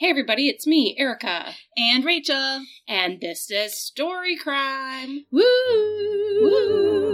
Hey everybody, it's me, Erica, And Rachel. and this is Story Crime. Woo! Woo!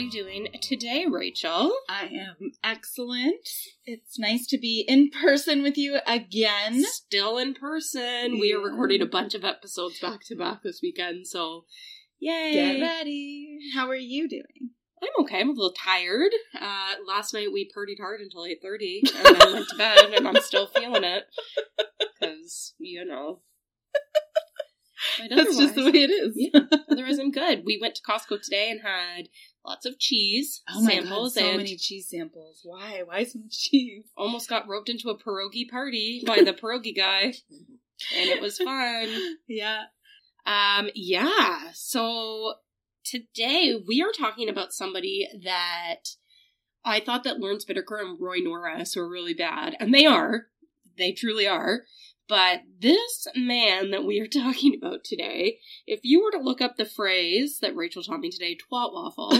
You doing today, Rachel? I am excellent. It's nice to be in person with you again. Still in person. We are recording a bunch of episodes back to back this weekend, so yay! Get ready. How are you doing? I'm okay. I'm a little tired. Uh, last night we partied hard until eight thirty, and then went to bed, and I'm still feeling it because you know. But That's just the way it is. Yeah. Otherwise, I'm good. We went to Costco today and had lots of cheese Oh my samples, god, so and many cheese samples. Why? Why so much cheese? almost got roped into a pierogi party by the pierogi guy, and it was fun. Yeah. Um, yeah. So today we are talking about somebody that I thought that Lawrence Bittaker and Roy Norris were really bad, and they are. They truly are. But this man that we are talking about today, if you were to look up the phrase that Rachel taught me today, twat waffle,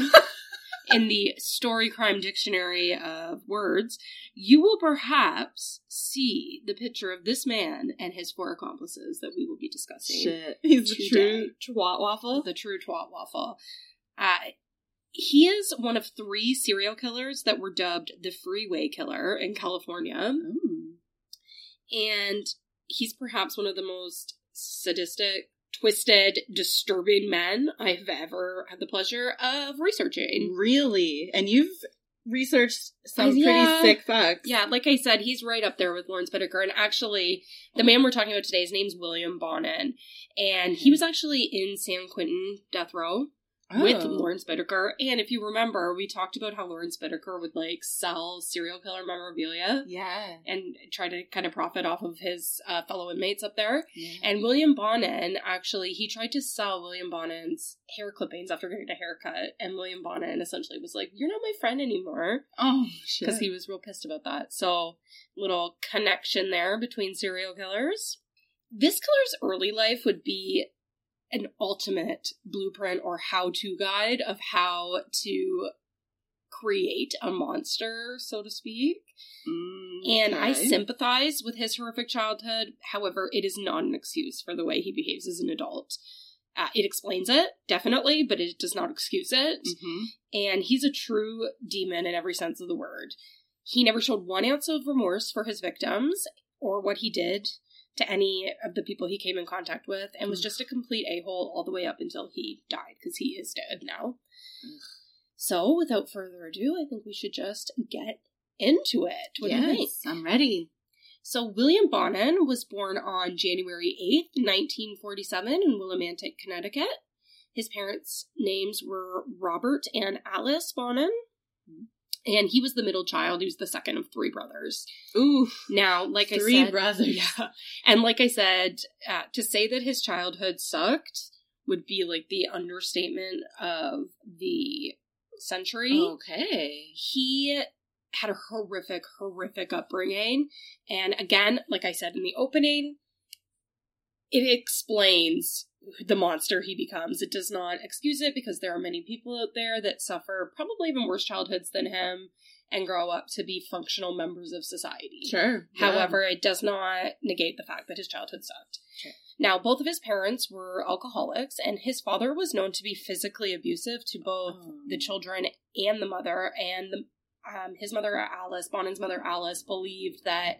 in the story crime dictionary of words, you will perhaps see the picture of this man and his four accomplices that we will be discussing Shit. He's the Today. true twat waffle. the true twat waffle. Uh, he is one of three serial killers that were dubbed the Freeway Killer in California, Ooh. and he's perhaps one of the most sadistic, twisted, disturbing men I've ever had the pleasure of researching. Really? And you've researched some Uh, pretty sick facts. Yeah, like I said, he's right up there with Lawrence Bittaker. And actually, the man we're talking about today, his name's William Bonin. And he was actually in San Quentin death row with Oh. Lawrence Bittaker. And if you remember, we talked about how Lawrence Bittaker would like sell serial killer memorabilia Yeah. and try to kind of profit off of his uh, fellow inmates up there. yeah. And William Bonin, actually, he tried to sell William Bonin's hair clippings after getting a haircut. And William Bonin essentially was like, You're not my friend anymore Oh, shit. because he was real pissed about that. So, little connection there between serial killers. This killer's early life would be an ultimate blueprint or how to guide of how to create a monster, so to speak. Mm, And I sympathize with his horrific childhood. However, it is not an excuse for the way he behaves as an adult. Uh, it explains it, definitely, but it does not excuse it Mhm. and he's a true demon in every sense of the word. He never showed one ounce of remorse for his victims or what he did to any of the people he came in contact with, and was just a complete a hole all the way up until he died, because he is dead now. Ugh. So, without further ado, I think we should just get into it. What do you think? yes, I'm ready. So, William Bonin was born on January 8th, 1947, in Willimantic, Connecticut. His parents' names were Robert and Alice Bonin. And he was the middle child. He was the second of three brothers. Ooh, Now, like three I said, brothers. yeah, and like I said, uh, to say that his childhood sucked would be like the understatement of the century Okay. he had a horrific, horrific upbringing. And again, like I said in the opening, it explains the monster he becomes. It does not excuse it because there are many people out there that suffer probably even worse childhoods than him and grow up to be functional members of society. Sure. yeah. However, it does not negate the fact that his childhood sucked. Sure. Now, both of his parents were alcoholics, and his father was known to be physically abusive to both Oh. the children and the mother. And the, um, his mother, Alice, Bonin's mother, Alice, believed that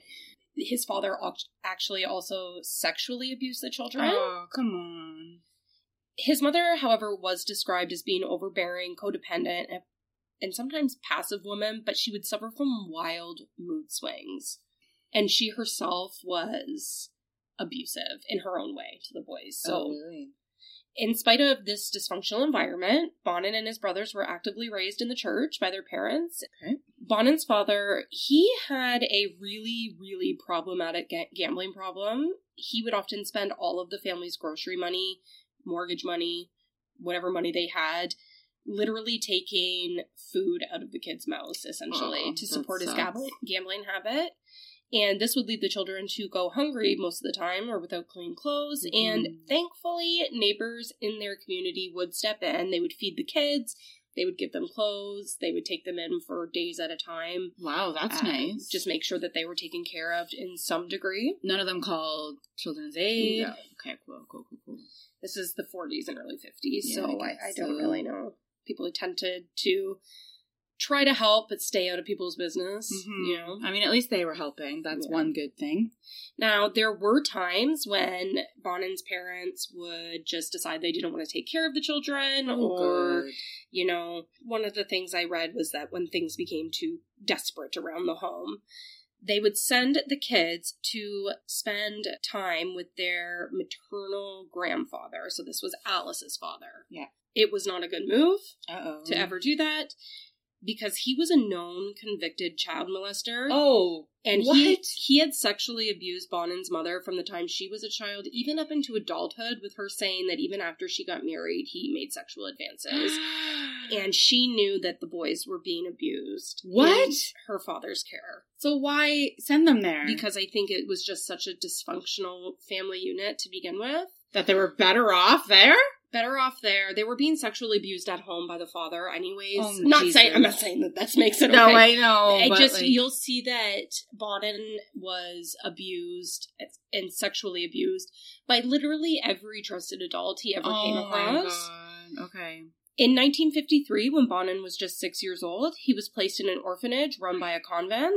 his father actually also sexually abused the children. Oh, come on. His mother, however, was described as being overbearing, codependent, and, and sometimes passive woman, but she would suffer from wild mood swings. And she herself was abusive in her own way to the boys. So, oh, really? in spite of this dysfunctional environment, Bonin and his brothers were actively raised in the church by their parents. Okay. Bonin's father, he had a really, really problematic ga- gambling problem. He would often spend all of the family's grocery money, mortgage money, whatever money they had, literally taking food out of the kid's mouths, essentially, Oh, to support his gambling, gambling habit. And this would lead the children to go hungry most of the time or without clean clothes. And Mhm. thankfully, neighbors in their community would step in. They would feed the kids, they would give them clothes, they would take them in for days at a time. Wow, that's Uh, nice. Just make sure that they were taken care of in some degree. none of them called Children's Aid. No. Okay, cool, cool, cool, cool. This is the 40s and early 50s, Yeah, so I I, I don't really know. People tended to try to help but stay out of people's business, Mhm. you know. I mean, at least they were helping. That's Yeah. one good thing. Now, there were times when Bonin's parents would just decide they didn't want to take care of the children, Oh, or, good. you know, one of the things I read was that when things became too desperate around the home, they would send the kids to spend time with their maternal grandfather. So this was Alice's father. Yeah. It was not a good move Uh-oh. to ever do that because he was a known convicted child molester. Oh, And he What? he had sexually abused Bonin's mother from the time she was a child, even up into adulthood, with her saying that even after she got married, he made sexual advances. and she knew that the boys were being abused. What? her father's care. so why send them there? Because I think it was just such a dysfunctional family unit to begin with. that they were better off there. Better off there. They were being sexually abused at home by the father, anyways. Oh, not Jesus. saying I'm not saying that that makes it No, okay. I know. I just like- you'll see that Bonin was abused and sexually abused by literally every trusted adult he ever came Oh my across. God. Okay. In 1953, when Bonin was just six years old, he was placed in an orphanage run by a convent.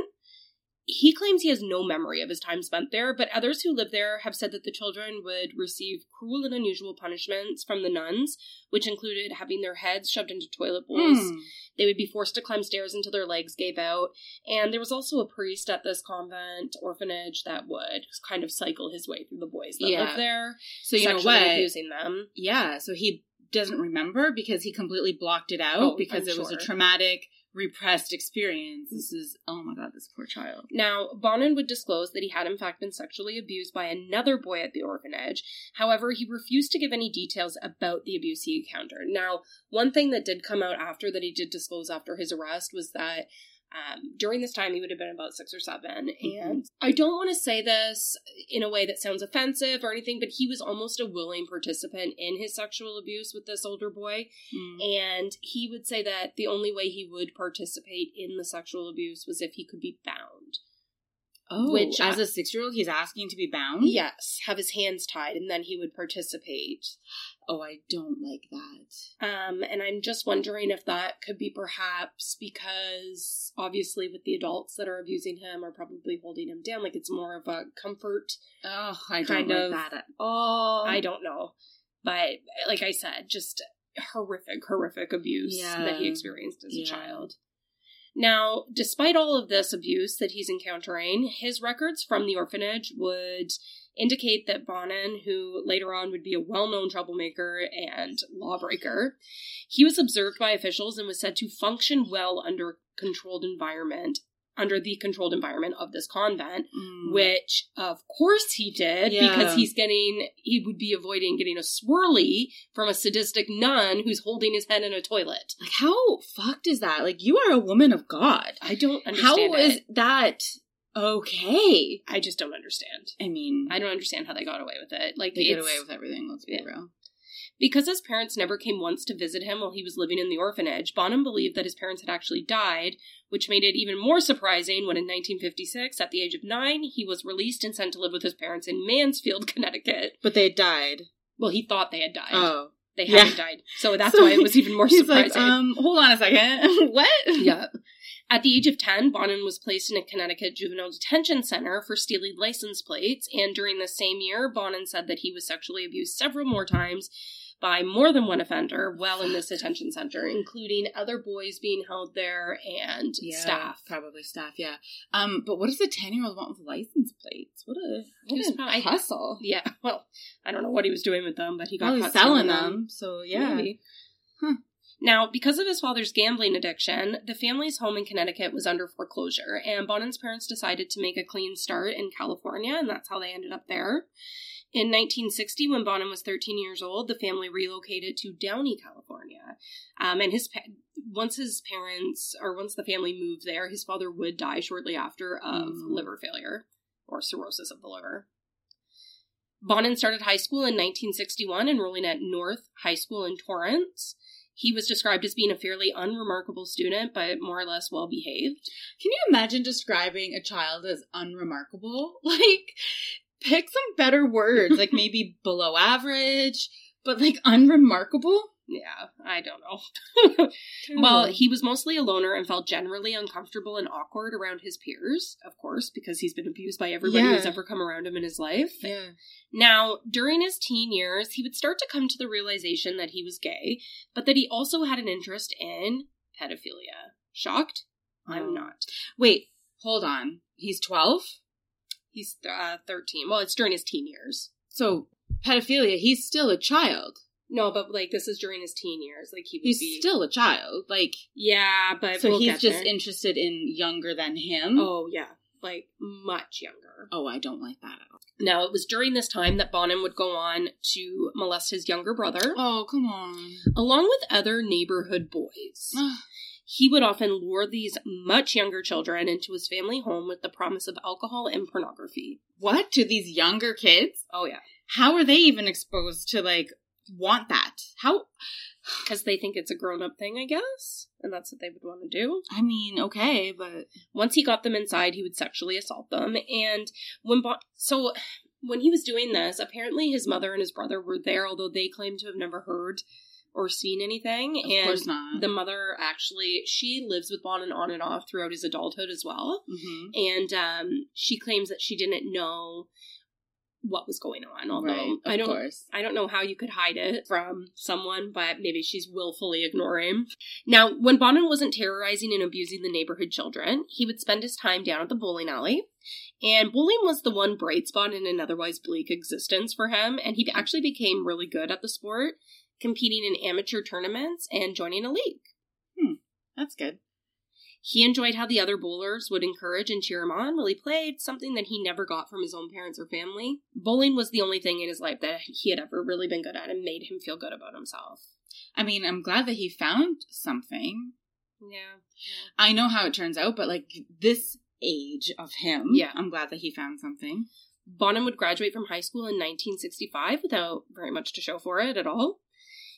He claims he has no memory of his time spent there, but others who live there have said that the children would receive cruel and unusual punishments from the nuns, which included having their heads shoved into toilet bowls, Hmm. they would be forced to climb stairs until their legs gave out. And there was also a priest at this convent orphanage that would kind of cycle his way through the boys that Yeah. lived there, So you know what? abusing them. Yeah. So he doesn't remember because he completely blocked it out Oh, because I'm it was a traumatic, repressed experience. This is oh my god, this poor child. Now, Bonin would disclose that he had in fact been sexually abused by another boy at the orphanage. However, he refused to give any details about the abuse he encountered. Now, one thing that did come out after that he did disclose after his arrest was that um, during this time he would have been about six or 7 and I don't want to say this in a way that sounds offensive or anything, but he was almost a willing participant in his sexual abuse with this older boy. Hmm. And he would say that the only way he would participate in the sexual abuse was if he could be bound. Oh, Which as a six year old, he's asking to be bound. Yes, have his hands tied, and then he would participate. Oh, I don't like that. Um, and I'm just wondering if that could be perhaps because obviously with the adults that are abusing him are probably holding him down, like it's more of a comfort. Oh, I don't Kind like of. that at all. I don't know, but like I said, just horrific, horrific abuse that he experienced as a child. Now, despite all of this abuse that he's encountering, his records from the orphanage would indicate that Bonin, who later on would be a well known troublemaker and lawbreaker, he was observed by officials and was said to function well under controlled environment, under the controlled environment of this convent, Mm. which of course he did Yeah. because he's getting, he would be avoiding getting a swirly from a sadistic nun who's holding his head in a toilet. like how fucked is that? Like you are a woman of God. I don't How understand is it. that okay? I just don't understand. I mean, I don't understand how they got away with it. Like they get away with everything. Let's be Yeah. real. Because his parents never came once to visit him while he was living in the orphanage, Bonin believed that his parents had actually died, which made it even more surprising when in 1956, at the age of nine, he was released and sent to live with his parents in Mansfield, Connecticut. But they had died. Well, he thought they had died. Oh, they yeah. hadn't died. So that's So why it was even more he's surprising. like, um, hold on a second. what? yeah. At the age of 10, Bonin was placed in a Connecticut juvenile detention center for stealing license plates, and during the same year, Bonin said that he was sexually abused several more times by more than one offender while in this detention center, including other boys being held there and Yeah, staff. probably staff. Yeah. Um, but what does a ten year old want with license plates? What a was what a probably- hustle. Yeah, well, I don't know what he was doing with them, but he got Probably caught selling them. So yeah. Huh. Now, because of his father's gambling addiction, the family's home in Connecticut was under foreclosure, and Bonin's parents decided to make a clean start in California, and that's how they ended up there. In 1960, when Bonin was 13 years old, the family relocated to Downey, California. Um, and his pa- once his parents or once the family moved there, his father would die shortly after of Mm. liver failure or cirrhosis of the liver. Bonin started high school in 1961, enrolling at North High School in Torrance. He was described as being a fairly unremarkable student, but more or less well behaved. Can you imagine describing a child as unremarkable? Like, pick some better words, like maybe below average, but like unremarkable? Yeah, I don't know. well, he was mostly a loner and felt generally uncomfortable and awkward around his peers, of course, because he's been abused by everybody who's ever come around him in his life. yeah. Now, during his teen years, he would start to come to the realization that he was gay, but that he also had an interest in pedophilia. Shocked? I'm Oh. not. Wait, hold on. He's 12? He's uh, 13. Well, it's during his teen years. So, pedophilia, he's still a child. No, but like this is during his teen years. Like he would He's be. still a child. Like, yeah, but so we'll he's just there. interested in younger than him? Oh yeah, like much younger. Oh, I don't like that at all. Now, it was during this time that Bonin would go on to molest his younger brother, Oh, come on. along with other neighborhood boys. He would often lure these much younger children into his family home with the promise of alcohol and pornography. what? To these younger kids? Oh, yeah. How are they even exposed to, like, want that? How? Because they think it's a grown up thing, I guess. And that's what they would want to do. I mean, okay, but. Once he got them inside, he would sexually assault them. And when Bon- so when he was doing this, apparently his mother and his brother were there, although they claimed to have never heard or seen anything. Of and course not. the mother actually she lives with Bon and on and off throughout his adulthood as well. hmm And um, she claims that she didn't know what was going on. Although Right, of I don't course. I don't know how you could hide it from someone, but maybe she's willfully ignoring. Now, when Bonin wasn't terrorizing and abusing the neighborhood children, he would spend his time down at the bowling alley. And bowling was the one bright spot in an otherwise bleak existence for him, and he actually became really good at the sport, competing in amateur tournaments and joining a league. Hmm, that's good. He enjoyed how the other bowlers would encourage and cheer him on while he played, something that he never got from his own parents or family. Bowling was the only thing in his life that he had ever really been good at and made him feel good about himself. I mean, I'm glad that he found something. Yeah. I know how it turns out, but like this age of him, Yeah. I'm glad that he found something. Bonin would graduate from high school in 1965 without very much to show for it at all.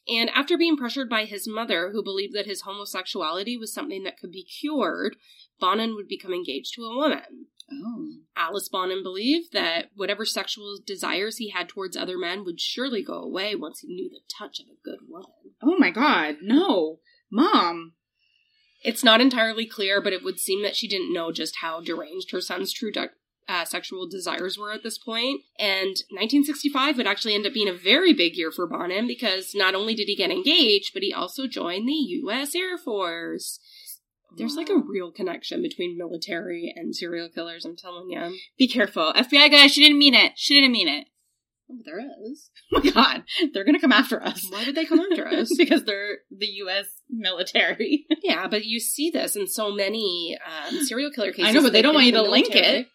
And after being pressured by his mother, who believed that his homosexuality was something that could be cured, Bonin would become engaged to a woman. Oh. Alice Bonin believed that whatever sexual desires he had towards other men would surely go away once he knew the touch of a good woman. Oh my god, no. Mom. It's not entirely clear, but it would seem that she didn't know just how deranged her son's true uh, sexual desires were at this point. And 1965 would actually end up being a very big year for Bonin because not only did he get engaged, but he also joined the U.S. Air Force. There's like a real connection between military and serial killers, I'm telling you. Be careful. FBI guy, she didn't mean it. She didn't mean it. Oh, there is. Oh my god. They're gonna come after us. Why did they come after us? because they're the US military. Yeah, but you see this in so many um, serial killer cases. I know, but they They've don't want you to link it.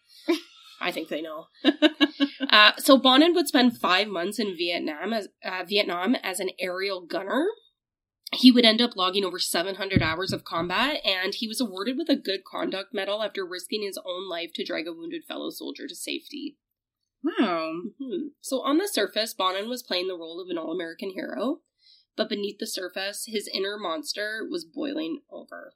I think they know. uh, so Bonin would spend five months in Vietnam as uh, Vietnam as an aerial gunner. He would end up logging over 700 hours of combat, and he was awarded with a Good Conduct Medal after risking his own life to drag a wounded fellow soldier to safety. Wow. Hmm. So on the surface, Bonin was playing the role of an all-American hero, but beneath the surface, his inner monster was boiling over.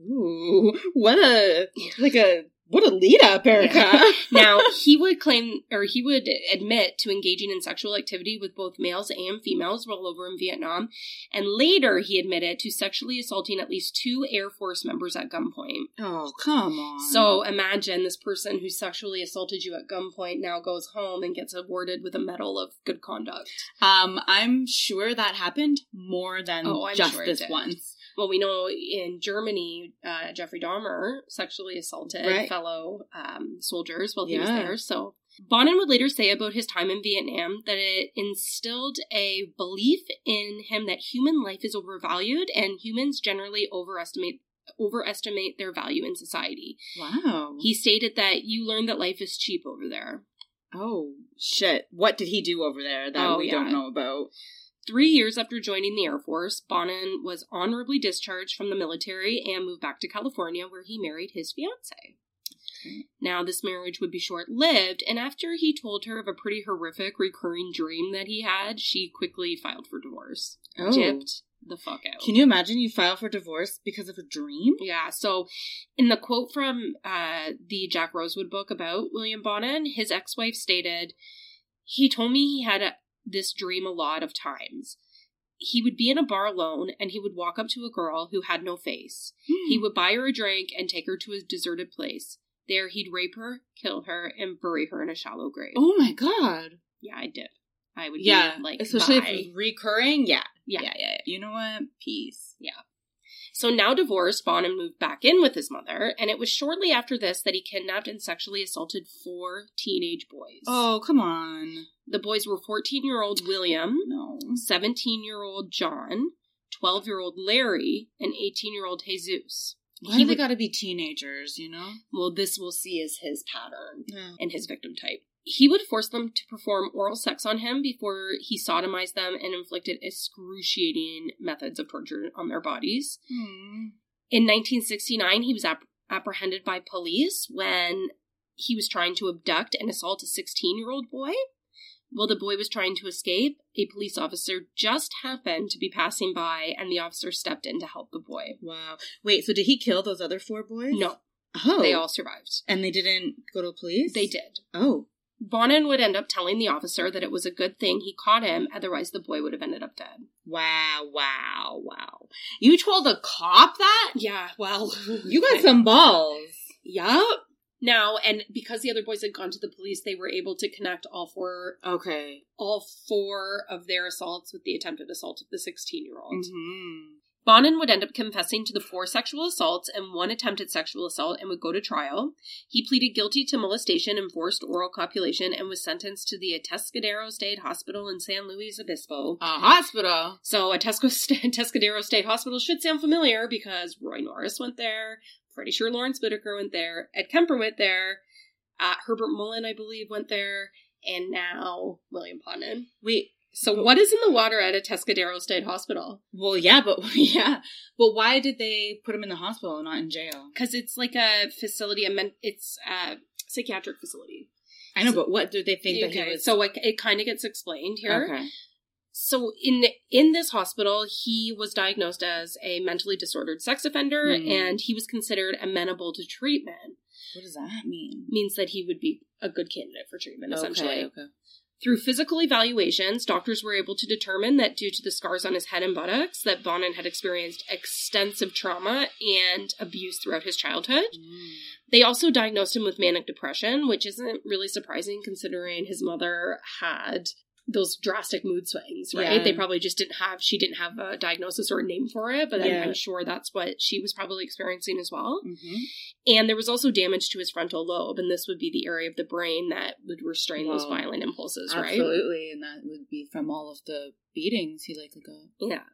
Ooh. What a like a what a lead up, Erica. Yeah. Now, he would claim, or he would admit to engaging in sexual activity with both males and females while over in Vietnam. And later, he admitted to sexually assaulting at least two Air Force members at gunpoint. oh, come on. So imagine this person who sexually assaulted you at gunpoint now goes home and gets awarded with a Medal of Good Conduct. um I'm sure that happened more than Oh, just sure this once. Well, we know in Germany, uh, Jeffrey Dahmer sexually assaulted Right. fellow um, soldiers while he was there. So, Bonin would later say about his time in Vietnam that it instilled a belief in him that human life is overvalued and humans generally overestimate overestimate their value in society. Wow. He stated that you learn that life is cheap over there. oh shit. What did he do over there that Oh, we yeah. don't know about? Three years after joining the Air Force, Bonin was honorably discharged from the military and moved back to California, where he married his fiancee. Now, this marriage would be short lived, and after he told her of a pretty horrific recurring dream that he had, she quickly filed for divorce. Oh. Gypped the fuck out. Can you imagine you file for divorce because of a dream? Yeah, so in the quote from uh, the Jack Rosewood book about William Bonin, his ex wife stated, He told me he had a, this dream a lot of times. He would be in a bar alone and he would walk up to a girl who had no face. He hmm. would buy her a drink and take her to a deserted place. There, he'd rape her, kill her, and bury her in a shallow grave. Oh my god. Yeah, I did. I would Yeah, be like, especially bye. if recurring. Yeah. Yeah. yeah, yeah. You know what? Peace. So now divorced, Bonin moved back in with his mother, and it was shortly after this that he kidnapped and sexually assaulted four teenage boys. Oh come on. The boys were 14 year old William, No. 17 year old John, 12 year old Larry, and 18 year old Jesus. Why He do they would- got to be teenagers? You know. Well, this we'll see is his pattern No. and his victim type. He would force them to perform oral sex on him before he sodomized them and inflicted excruciating methods of torture on their bodies. Hmm. In 1969, he was app- apprehended by police when he was trying to abduct and assault a 16 year old boy. While the boy was trying to escape, a police officer just happened to be passing by, and the officer stepped in to help the boy. Wow. Wait. So did he kill those other four boys? No, Oh. they all survived. And they didn't go to police. They did. Oh. Bonin would end up telling the officer that it was a good thing he caught him, otherwise, the boy would have ended up dead. Wow. Wow. Wow. You told a cop that? Yeah, well. You got some balls. Yup. Now, and because the other boys had gone to the police, they were able to connect all four Okay. all four of their assaults with the attempted assault of the 16 year old. Mm-hmm. Bonin would end up confessing to the four sexual assaults and one attempted sexual assault and would go to trial. He pleaded guilty to molestation and forced oral copulation and was sentenced to the Atascadero State Hospital in San Luis Obispo. A hospital. So, Atascadero State Hospital should sound familiar because Roy Norris went there. Pretty sure Lawrence Bittaker went there. Ed Kemper went there. Uh, Herbert Mullen, I believe, went there. And now William Bonin. Wait. So what is in the water at Atascadero State Hospital? Well, yeah, but yeah, but why did they put him in the hospital, and not in jail? Because it's like a facility, a men- it's a psychiatric facility. I know, but what do they think that he was? so like it kind of gets explained here. okay. So in in this hospital, he was diagnosed as a mentally disordered sex offender, Hmm. and he was considered amenable to treatment. What does that mean? Means that he would be a good candidate for treatment, essentially. Okay. Through physical evaluations, doctors were able to determine that due to the scars on his head and buttocks, that Bonin had experienced extensive trauma and abuse throughout his childhood. Mm. They also diagnosed him with manic depression, which isn't really surprising considering his mother had those drastic mood swings, right? Yeah. They probably just didn't have she didn't have a diagnosis or a name for it, but I'm- Yeah. I'm sure that's what she was probably experiencing as well. Mhm. And there was also damage to his frontal lobe, and this would be the area of the brain that would restrain those violent impulses, right? Absolutely, and that would be from all of the beatings he likely got. Yeah.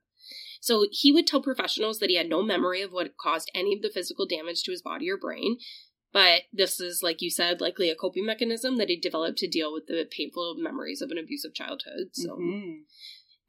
So he would tell professionals that he had no memory of what caused any of the physical damage to his body or brain. But this is, like you said, likely a coping mechanism that he developed to deal with the painful memories of an abusive childhood. So, Mhm.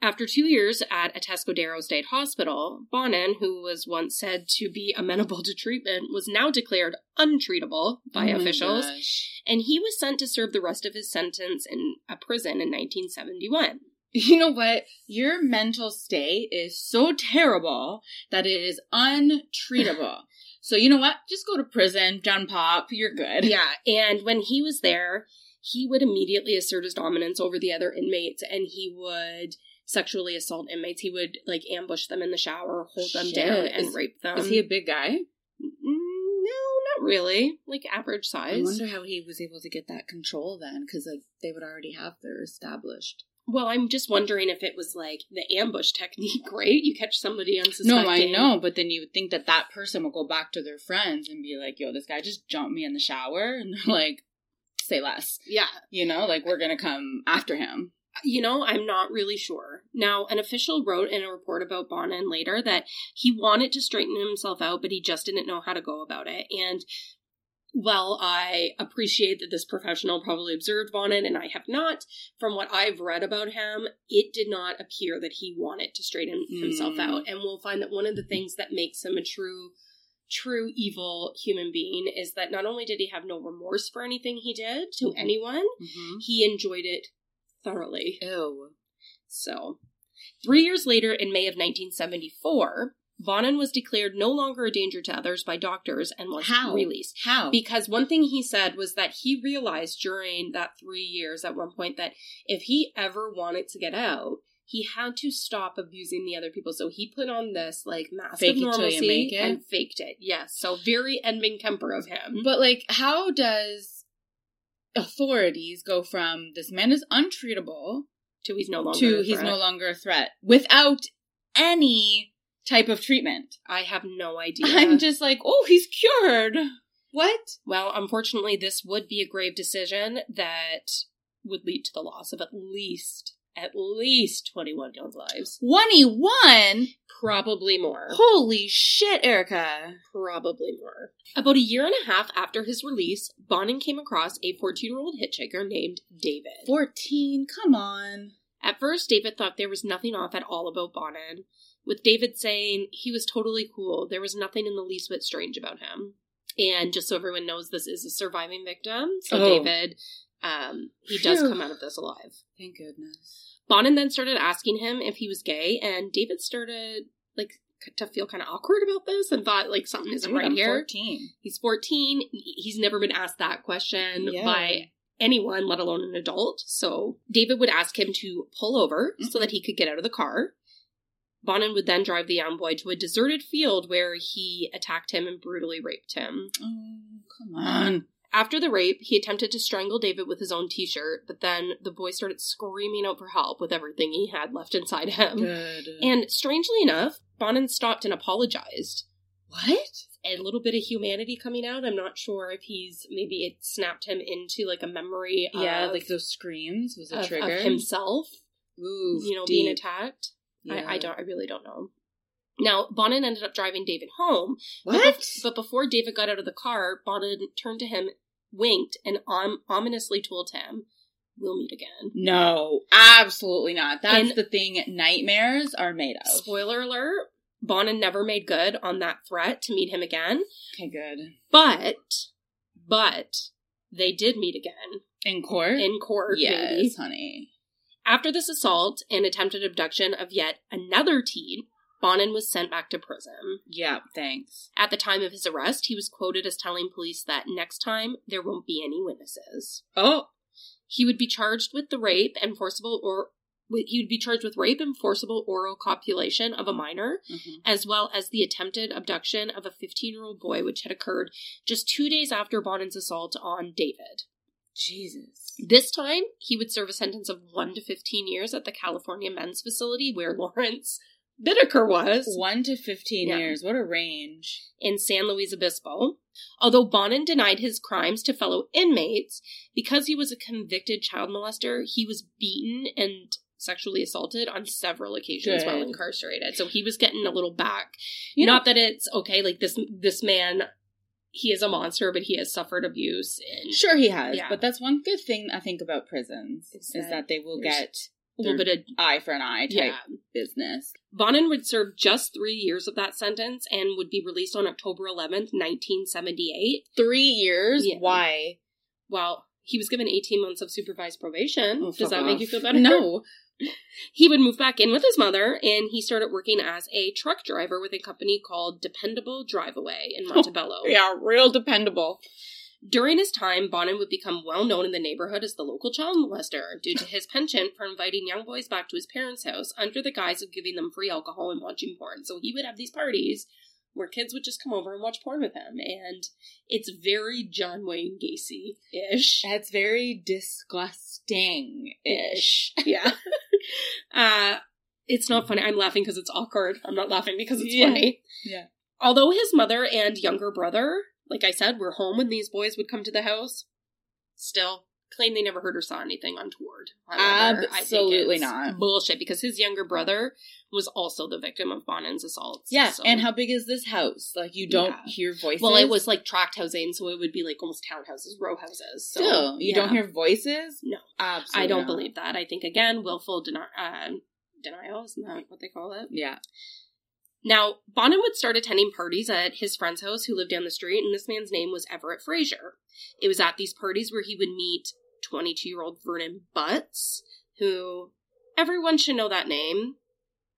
after two years at Atascadero State Hospital, Bonin, who was once said to be amenable to treatment, was now declared untreatable by Oh officials, gosh. and he was sent to serve the rest of his sentence in a prison in 1971. You know what? Your mental state is so terrible that it is untreatable. so you know what? Just go to prison, John Pop. You're good. Yeah, and when he was there, he would immediately assert his dominance over the other inmates and he would sexually assault inmates. He would like ambush them in the shower, hold them Shit. down, and Is- rape them. Is he a big guy? Mm, no, not really. Like average size. I wonder how he was able to get that control then, because like they would already have their established. Well, I'm just wondering if it was like the ambush technique, right? You catch somebody unsuspecting. No, I know, but then you would think that that person will go back to their friends and be like, "Yo, this guy just jumped me in the shower," and they're like, "Say less." Yeah, You know, like we're gonna come after him. You know, I'm not really sure. Now, an official wrote in a report about Bonin later that he wanted to straighten himself out, but he just didn't know how to go about it. And Well, I appreciate that this professional probably observed Bonin, and I have not. From what I've read about him, it did not appear that he wanted to straighten himself Mm. out. And we'll find that one of the things that makes him a true, true evil human being is that not only did he have no remorse for anything he did to Mhm. anyone, Mm-hmm. he enjoyed it thoroughly. Ew. So, three years later, in May of 1974, Bonin was declared no longer a danger to others by doctors and was How? released. How? Because one thing he said was that he realized during that three years at one point that if he ever wanted to get out, he had to stop abusing the other people. So he put on this like mask Fake of it normalcy and faked it. Yes. So very Edmund Kemper of him. But like, how does authorities go from this man is untreatable to he's no longer to he's no longer a threat without any type of treatment? I have no idea. I'm just like, oh, he's cured. What? Well, unfortunately, this would be a grave decision that would lead to the loss of at least at least 21 young lives. 21? Probably more. Holy shit, Erica. Probably more. About a year and a half after his release, Bonin came across a 14 year old hitchhiker named David. 14, come on. At first, David thought there was nothing off at all about Bonin, with David saying he was totally cool. There was nothing in the least bit strange about him. And just so everyone knows, this is a surviving victim. So Oh. David, um, he does Phew. come out of this alive. Thank goodness. Bonin then started asking him if he was gay, and David started like to feel kind of awkward about this and thought like something isn't Dude, right I'm here. 14. He's 14. He's never been asked that question Yeah. by anyone, let alone an adult. So David would ask him to pull over so Mhm. that he could get out of the car. Bonin would then drive the young boy to a deserted field where he attacked him and brutally raped him. Oh, come on. After the rape, he attempted to strangle David with his own t shirt, but then the boy started screaming out for help with everything he had left inside him. Good. And strangely enough, Bonin stopped and apologized. what? A little bit of humanity coming out. I'm not sure if he's maybe it snapped him into like a memory of, Yeah, like those screams was a of, trigger. of himself, Ooh, you know, deep. being attacked. Yeah. I, I don't I really don't know. Now, Bonin ended up driving David home. but What? bef- But, before David got out of the car, Bonin turned to him, winked, and om- ominously told him, We'll meet again. no, absolutely not. That's And- the thing nightmares are made of. Spoiler alert, Bonin never made good on that threat to meet him again. Okay, good. But, but, they did meet again In court? in court. yes, baby. honey. After this assault and attempted abduction of yet another teen, Bonin was sent back to prison. Yeah, thanks. At the time of his arrest, he was quoted as telling police that next time there won't be any witnesses. Oh, He would be charged with the rape and forcible or he would be charged with rape and forcible oral copulation of a minor, mhm. as well as the attempted abduction of a 15 year old boy, which had occurred just two days after Bonin's assault on David. Jesus. This time, he would serve a sentence of 1 to 15 years at the California Men's Facility where Lawrence Bittaker was One to 15 Yeah. years. What a range. in San Luis Obispo. Although Bonin denied his crimes to fellow inmates, because he was a convicted child molester, he was beaten and sexually assaulted on several occasions while incarcerated. So he was getting a little back. You Not that it's okay, like this this man he is a monster, but he has suffered abuse and Sure, he has. Yeah. But that's one good thing I think about prisons Is is, that they will get a little bit of eye for an eye type yeah. business. Bonin would serve just three years of that sentence and would be released on October 11th, 1978. Three years? Yeah. Why? Well, he was given 18 months of supervised probation. Oh, Does that make you feel better? No. He would move back in with his mother and he started working as a truck driver with a company called Dependable Drive Away in Montebello. Yeah, real dependable. During his time, Bonin would become well known in the neighborhood as the local child molester due to his penchant for inviting young boys back to his parents' house under the guise of giving them free alcohol and watching porn. So he would have these parties where kids would just come over and watch porn with him. And it's very John Wayne Gacy ish. That's very disgusting ish. Yeah. uh, it's not funny. I'm laughing because it's awkward. I'm not laughing because it's Yeah. funny. Yeah. Although his mother and younger brother, like I said, were home when these boys would come to the house, still claim they never heard or saw anything untoward. However, Absolutely not. Bullshit, because his younger brother was also the victim of Bonin's assaults. Yeah, so- and how big is this house? Like you don't Yeah. hear voices. well, it was like tract housing, so it would be like almost townhouses, row houses. So, still you yeah. don't hear voices. No. absolutely. I don't not. believe that. I think again, willful deni- uh, denial isn't that what they call it? Yeah. Now, Bonin would start attending parties at his friend's house who lived down the street, and this man's name was Everett Fraser. It was at these parties where he would meet 22 year old Vernon Butts, who everyone should know that name.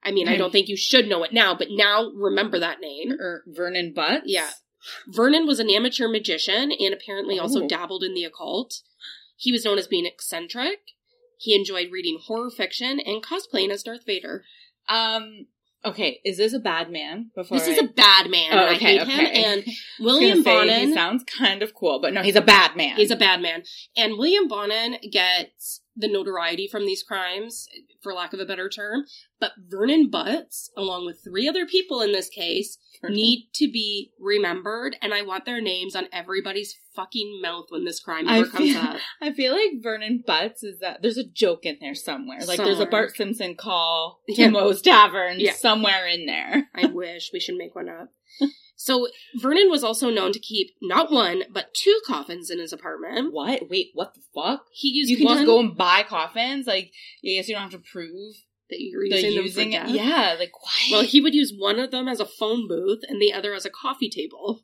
I mean, I don't think you should know it now, but now remember that name. Or Vernon Butts. Yeah. Vernon was an amateur magician and apparently also Oh. dabbled in the occult. He was known as being eccentric. He enjoyed reading horror fiction and cosplaying as Darth Vader. Um. Okay, is this a bad man? Before This is a bad man. Oh, okay, I hate okay. him. And William Bonin, sounds kind of cool, but no, he's a bad man. he's a bad man. And William Bonin gets the notoriety from these crimes, for lack of a better term. But Vernon Butts, along with three other people in this case, need to be remembered. And I want their names on everybody's fucking mouth when this crime I comes feel- up. I feel like Vernon Butts is that there's a joke in there somewhere. Like there's a Bart Simpson call to Yeah. Moe's Tavern Yeah. somewhere in there. I wish we should make one up. So Vernon was also known to keep not one but two coffins in his apartment. What? Wait, what the fuck? He used You can one just go and buy coffins? Like, I guess you don't have to prove that you're using, using, them for death. Yeah, like what? Well, he would use one of them as a phone booth and the other as a coffee table.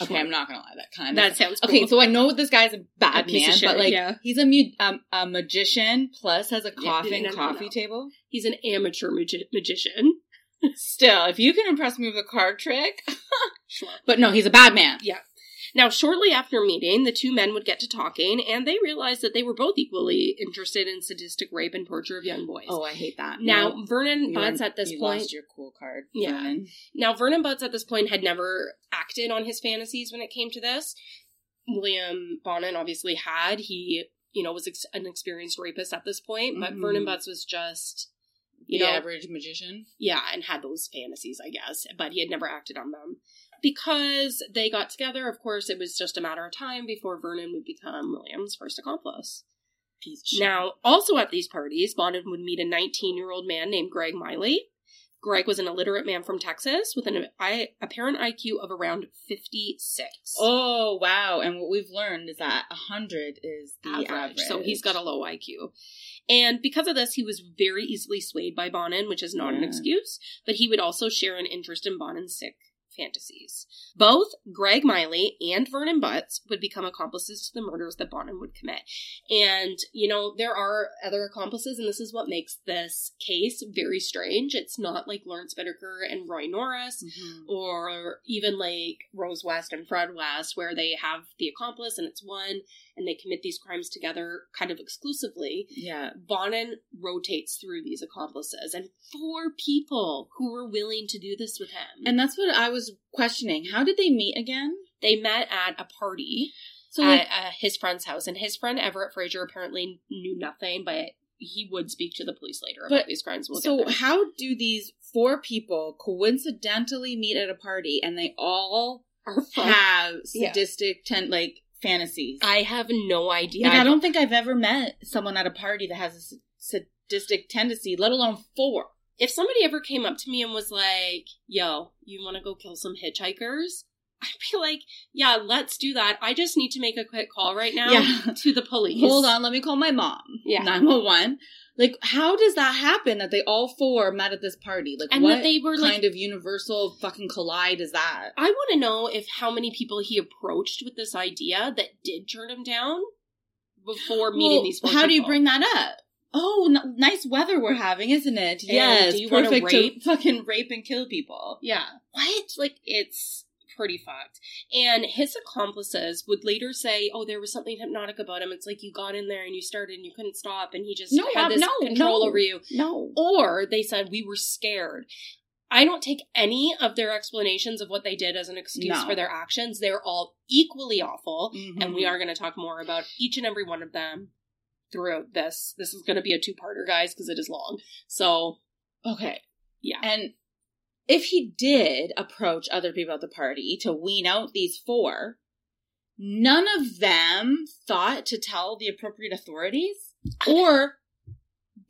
okay, I'm not gonna lie, that kind of That sounds cool. Okay, so I know this guy's a bad A piece of man, shit, but like yeah. he's a mu- um, a magician plus has a Yeah, coffin no, no, coffee no. table. he's an amateur magi- magician. Still, if you can impress me with a card trick, Sure. but no, he's a bad man. Yeah. Now, shortly after meeting, the two men would get to talking, and they realized that they were both equally interested in sadistic rape and torture of young boys. Oh, I hate that. now, No, Vernon Butts at this you point, lost your cool card. Yeah. Vernon. now Vernon Butts at this point had never acted on his fantasies when it came to this. William Bonin obviously had. He, you know, was ex- an experienced rapist at this point, but Mhm. Vernon Butts was just, you the know, average magician. yeah, and had those fantasies, I guess, but he had never acted on them. Because they got together, of course, it was just a matter of time before Vernon would become William's first accomplice. Now, also at these parties, Bonin would meet a 19 year old man named Greg Miley. Greg was an illiterate man from Texas with an I, apparent IQ of around 56. Oh wow! And what we've learned is that hundred is the average. So he's got a low IQ. And because of this, he was very easily swayed by Bonin, which is not an mm. excuse, but he would also share an interest in Bonin's sick fantasies. Both Greg Miley and Vernon Butts would become accomplices to the murders that Bonin would commit. And, you know, there are other accomplices, and this is what makes this case very strange. It's not like Lawrence Bittaker and Roy Norris, Mhm. or even like Rose West and Fred West, where they have the accomplice and it's one, and they commit these crimes together kind of exclusively. Yeah. Bonin rotates through these accomplices, and four people who were willing to do this with him. And that's what I was questioning. How did they meet again? they met at a party So like, at uh, his friend's house, and his friend Everett Fraser apparently knew nothing, but he would speak to the police later about these crimes. We'll so how do these four people coincidentally meet at a party and they all have Yeah. sadistic ten like fantasies? I have no idea. like I don't think I've ever met someone at a party that has a sadistic tendency, let alone four. If somebody ever came up to me and was like, yo, you want to go kill some hitchhikers? I'd be like, yeah, let's do that. I just need to make a quick call right now Yeah. to the police. Hold on, let me call my mom. Yeah. 911. Like, how does that happen that they all four met at this party? Like, And what they were like, kind of universal fucking collide is that? I want to know if how many people he approached with this idea that did turn him down before meeting Well, these four How do you bring that up? Oh, n- nice weather we're having, isn't it? yes, do you wanna rape? fucking rape and kill people. Yeah. What? Like, it's pretty fucked. And his accomplices would later say, oh, there was something hypnotic about him. It's like you got in there and you started and you couldn't stop and he just No, had this no, control no. over you. No. Or they said we were scared. I don't take any of their explanations of what they did as an excuse No. for their actions. They're all equally awful. Mm-hmm. And we are going to talk more about each and every one of them throughout this. This is going to be a two parter, guys, because it is long. So, Okay. yeah. And if he did approach other people at the party to wean out these four, none of them thought to tell the appropriate authorities or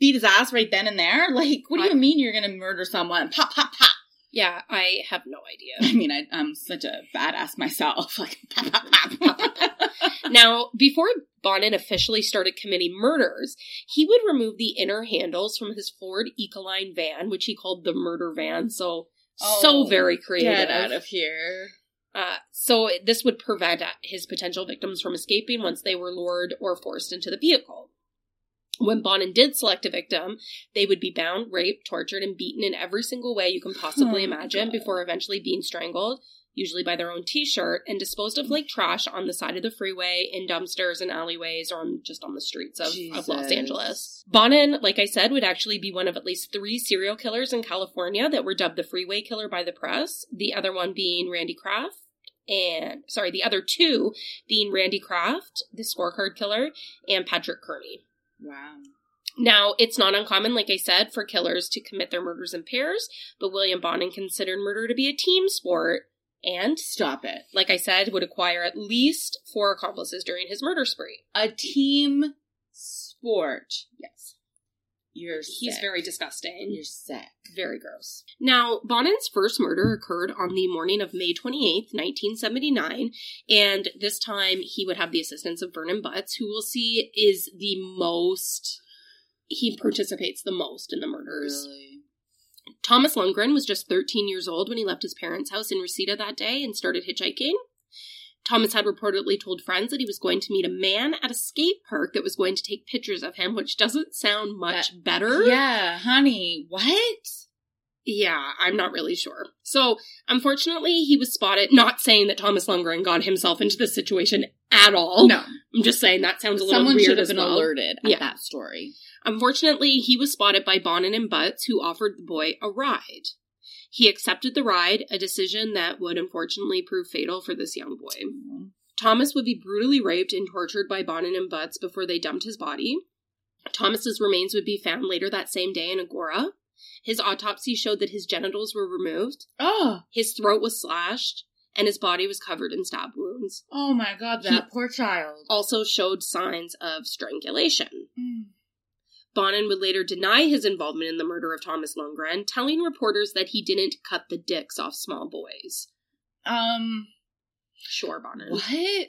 beat his ass right then and there. Like, what do you I- mean you're gonna murder someone? Pop, pop, pop. Yeah, I have no idea. I mean, I, I'm such a badass myself. Like, pop, pop, pop, pop, pop, pop. Now, before Bonin officially started committing murders, he would remove the inner handles from his Ford Econoline van, which he called the murder van. So, so Oh, very creative. Get out of here. Uh, so this would prevent his potential victims from escaping once they were lured or forced into the vehicle. When Bonin did select a victim, they would be bound, raped, tortured, and beaten in every single way you can possibly Oh imagine God. before eventually being strangled, usually by their own t-shirt, and disposed of like trash on the side of the freeway, in dumpsters and alleyways, or on, just on the streets of, of Los Angeles. Bonin, like I said, would actually be one of at least three serial killers in California that were dubbed the freeway killer by the press, the other one being Randy Kraft and sorry, the other two being Randy Kraft, the scorecard killer, and Patrick Kearney. Wow. Now, it's not uncommon, like I said, for killers to commit their murders in pairs, but William Bonin considered murder to be a team sport and, Stop it. like I said, would acquire at least four accomplices during his murder spree. A team sport. Yes. You're He's sick. very disgusting. You're sick. Very gross. Now, Bonin's first murder occurred on the morning of May 28th, 1979, and this time he would have the assistance of Vernon Butts, who we'll see is the most, he participates the most in the murders. Really? Thomas Lundgren was just 13 years old when he left his parents' house in Reseda that day and started hitchhiking. Thomas had reportedly told friends that he was going to meet a man at a skate park that was going to take pictures of him, which doesn't sound much uh, better. Yeah, honey. What? Yeah, I'm not really sure. So, unfortunately, he was spotted. Not saying that Thomas Lundgren got himself into this situation at all. No. I'm just saying that sounds a little Someone weird should have been well. alerted at Yeah. that story. Unfortunately, he was spotted by Bonin and Butts, who offered the boy a ride. He accepted the ride, a decision that would unfortunately prove fatal for this young boy. Thomas would be brutally raped and tortured by Bonin and Butts before they dumped his body. Thomas's remains would be found later that same day in Agoura. His autopsy showed that his genitals were removed, Oh, his throat was slashed, and his body was covered in stab wounds. oh my god, that poor child. Also showed signs of strangulation. Mm. Bonin would later deny his involvement in the murder of Thomas Lundgren, telling reporters that he didn't cut the dicks off small boys. Um, Sure, Bonin. what?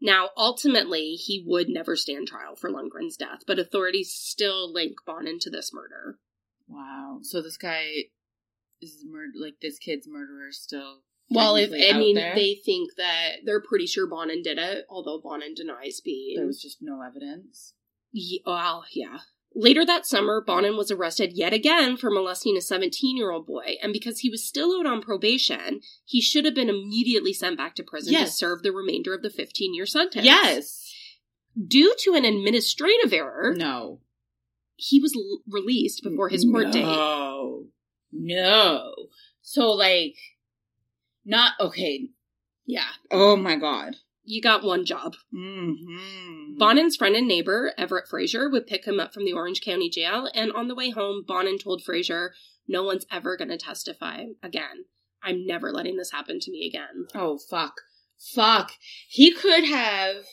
Now, ultimately, he would never stand trial for Lundgren's death, but authorities still link Bonin to this murder. Wow. So this guy is murder, like this kid's murderer still. Well, if I mean, there? they think that they're pretty sure Bonin did it, although Bonin denies being. There was just no evidence. Ye- well, yeah. Later that summer, Bonin was arrested yet again for molesting a 17 year old boy, and because he was still out on probation, he should have been immediately sent back to prison to serve the remainder of the 15 year sentence. Yes. Due to an administrative error, No. he was l- released before his court date. No. No. So like, not okay. Yeah. Oh my god. You got one job. Mm-hmm. Bonin's friend and neighbor, Everett Fraser, would pick him up from the Orange County Jail, and on the way home, Bonin told Fraser, No one's ever going to testify again. I'm never letting this happen to me again. Oh fuck. Fuck. He could have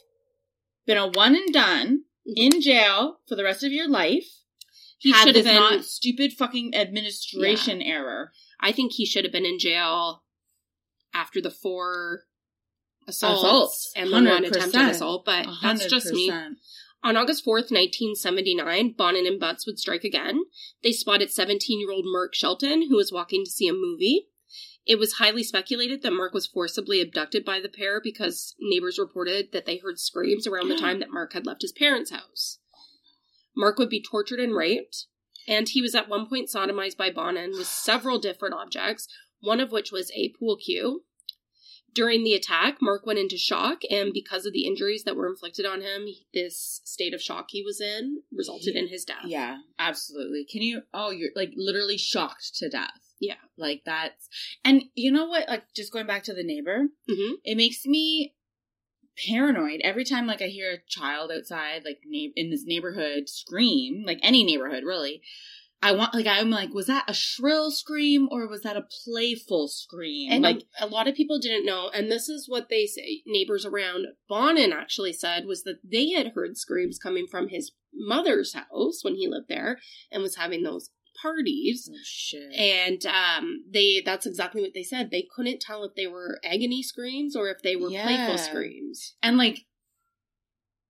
been a one and done in jail for the rest of your life. He had should have been. not stupid fucking administration error. I think he should have been in jail after the four assaults, Assaults. and the one 100%. attempted assault, but A that's just me. On August 4th, 1979, Bonin and Butts would strike again. They spotted 17 year old Mark Shelton, who was walking to see a movie. It was highly speculated that Mark was forcibly abducted by the pair because neighbors reported that they heard screams around the time that Mark had left his parents' house. Mark would be tortured and raped, and he was at one point sodomized by Bonin with several different objects, one of which was a pool cue. During the attack, Mark went into shock, and because of the injuries that were inflicted on him, this state of shock he was in resulted in his death. Yeah, absolutely. Can you? Oh, you're like literally shocked to death. Yeah. Like that's. And you know what? Like just going back to the neighbor, hmm it makes me paranoid every time like I hear a child outside like neigh- in this neighborhood scream, like any neighborhood really. I want like I'm like, was that a shrill scream or was that a playful scream? And like a, a lot of people didn't know, and this is what they say. Neighbors around Bonin actually said was that they had heard screams coming from his mother's house when he lived there and was having those parties. oh, shit. And um, they that's exactly what they said. They couldn't tell if they were agony screams or if they were Yeah. playful screams. And like,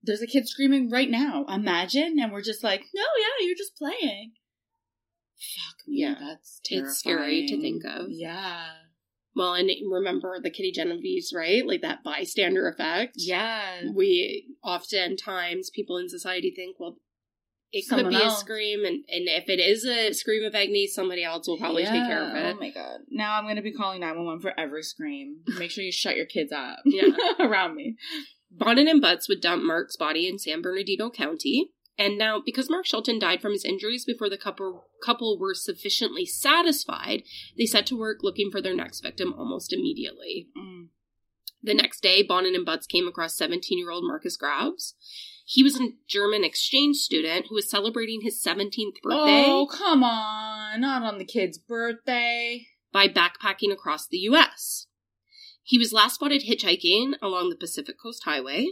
there's a kid screaming right now. Imagine, and we're just like, no, yeah, you're just playing. Fuck me, Yeah. that's terrifying. It's scary to think of. Yeah, Well, and remember the Kitty Genovese's, right? Like that bystander effect. yeah. We oftentimes people in society think, well, it could be else. a scream, and, and if it is a scream of agony, somebody else will probably take care of it. Oh my god! Now I'm gonna be calling nine one one for every scream. Make sure you shut your kids up. Yeah. around me. Bonin and Butts would dump Mark's body in San Bernardino County. And now, because Mark Shelton died from his injuries before the couple, couple were sufficiently satisfied, they set to work looking for their next victim almost immediately. Mm. The next day, Bonin and Butts came across 17 year old Marcus Grabs. He was a German exchange student who was celebrating his 17th birthday Oh come on! Not on the kid's birthday. by backpacking across the U.S. He was last spotted hitchhiking along the Pacific Coast Highway,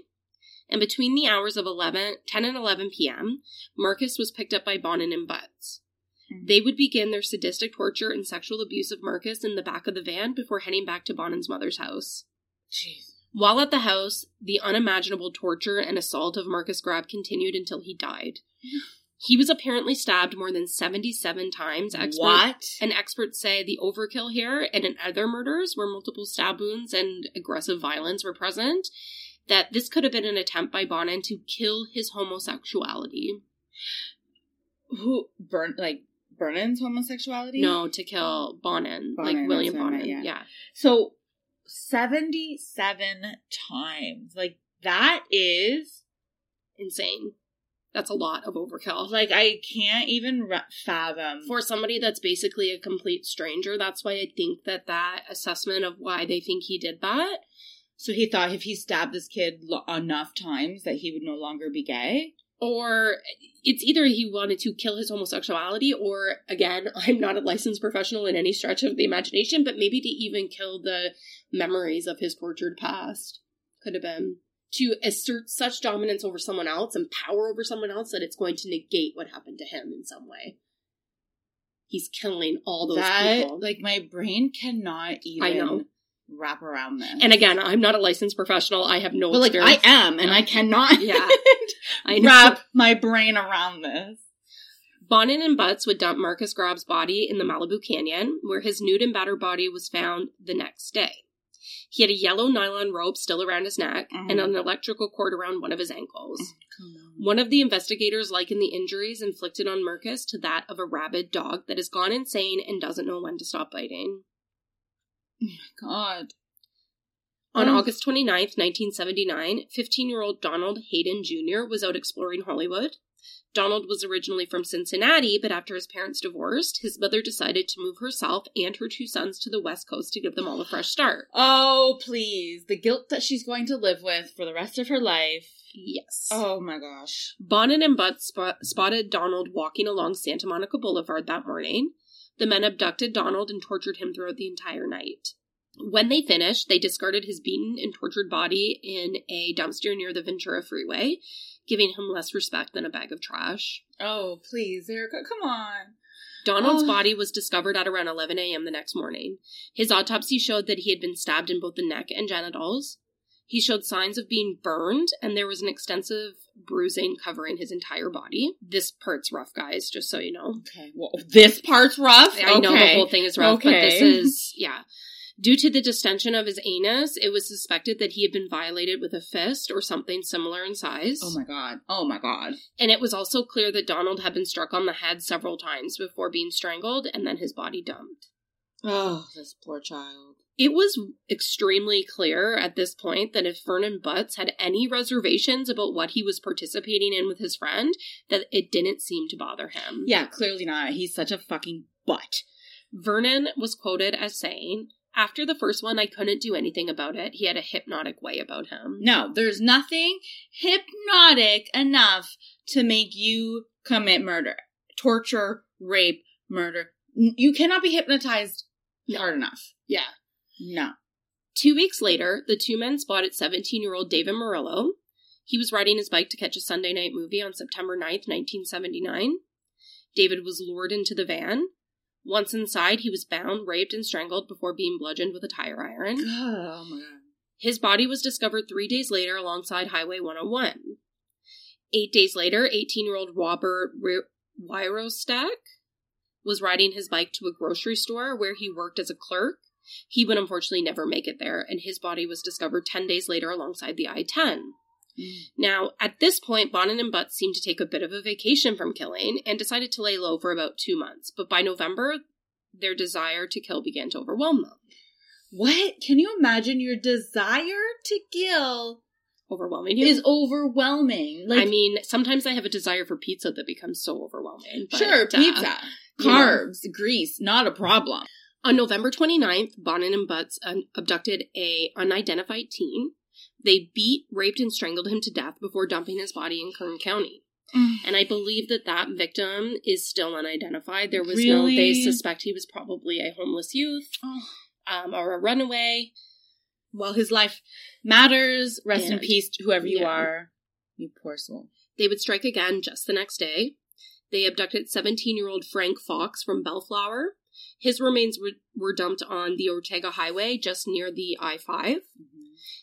and between the hours of 11, 10 and 11 p.m., Marcus was picked up by Bonin and Butts. Mhm. They would begin their sadistic torture and sexual abuse of Marcus in the back of the van before heading back to Bonin's mother's house. Jeez. While at the house, the unimaginable torture and assault of Marcus Grab continued until he died. He was apparently stabbed more than 77 times. Expert- What? and experts say the overkill here and in other murders where multiple stab wounds and aggressive violence were present, that this could have been an attempt by Bonin to kill his homosexuality. Who burn like Burnen's homosexuality? No, to kill Bonin, like William Bonin. yeah. yeah. So seventy-seven times. Like that is Insane. That's a lot of overkill. like I can't even re- fathom. For somebody that's basically a complete stranger, that's why I think that that assessment of why they think he did that so he thought if he stabbed this kid lo- enough times that he would no longer be gay. or it's either he wanted to kill his homosexuality or again i'm not a licensed professional in any stretch of the imagination but maybe to even kill the memories of his tortured past could have been to assert such dominance over someone else and power over someone else that it's going to negate what happened to him in some way he's killing all those that people like my brain cannot even I know. Wrap around this. and again i'm not a licensed professional i have no but like I am, and I cannot Yeah. I wrap my brain around this. Bonin and Butts would dump Marcus Grab's body in the Malibu Canyon, where his nude and battered body was found the next day. He had a yellow nylon rope still around his neck Mhm. and an electrical cord around one of his ankles. On. One of the investigators likened the injuries inflicted on Marcus to that of a rabid dog that has gone insane and doesn't know when to stop biting. God. On Oh. August 29th, 1979, 15 year old Donald Hayden Jr. was out exploring Hollywood. Donald was originally from Cincinnati, but after his parents divorced, his mother decided to move herself and her two sons to the West Coast to give them all a fresh start. Oh, please. The guilt that she's going to live with for the rest of her life. Yes. Oh my gosh. Bonin and Butts spot- spotted Donald walking along Santa Monica Boulevard that morning. The men abducted Donald and tortured him throughout the entire night. When they finished, they discarded his beaten and tortured body in a dumpster near the Ventura Freeway, giving him less respect than a bag of trash. Oh, please, Erica, come on. Donald's Oh. body was discovered at around 11 a.m. the next morning. His autopsy showed that he had been stabbed in both the neck and genitals. He showed signs of being burned, and there was an extensive bruising covering his entire body. This part's rough, guys, just so you know. Okay, well, this part's rough. I know the whole thing is rough, but this is, yeah. Due to the distension of his anus, it was suspected that he had been violated with a fist or something similar in size. Oh my god. Oh my god. And it was also clear that Donald had been struck on the head several times before being strangled and then his body dumped. Oh, this poor child. It was extremely clear at this point that if Vernon Butts had any reservations about what he was participating in with his friend, that it didn't seem to bother him. Yeah, clearly not. He's such a fucking butt. Vernon was quoted as saying, After the first one, I couldn't do anything about it. He had a hypnotic way about him. No, there's nothing hypnotic enough to make you commit murder. torture, rape, murder. You cannot be hypnotized No. hard enough. Yeah. No. Two weeks later, the two men spotted 17 year old David Murillo. He was riding his bike to catch a Sunday night movie on September 9th, 1979. David was lured into the van. Once inside, he was bound, raped, and strangled before being bludgeoned with a tire iron. Oh my god. His body was discovered three days later alongside Highway 101. Eight days later, 18 year old Robert Wirostek was riding his bike to a grocery store where he worked as a clerk. He would unfortunately never make it there, and his body was discovered 10 days later alongside the I 10. Now, at this point, Bonin and Butts seemed to take a bit of a vacation from killing and decided to lay low for about two months. But by November, their desire to kill began to overwhelm them. What? Can you imagine your desire to kill Overwhelming you? is overwhelming? Like I mean, sometimes I have a desire for pizza that becomes so overwhelming. But, sure, uh, pizza, you know. carbs, grease, not a problem. On November 29th, Bonin and Butts um, abducted a unidentified teen. They beat, raped, and strangled him to death before dumping his body in Kern County. And I believe that that victim is still unidentified. There was no, they suspect he was probably a homeless youth Oh. um, or a runaway. Well, his life matters. Rest in peace, whoever you yeah. are. You poor soul. They would strike again just the next day. They abducted 17 year old Frank Fox from Bellflower. His remains were, were dumped on the Ortega Highway just near the I 5.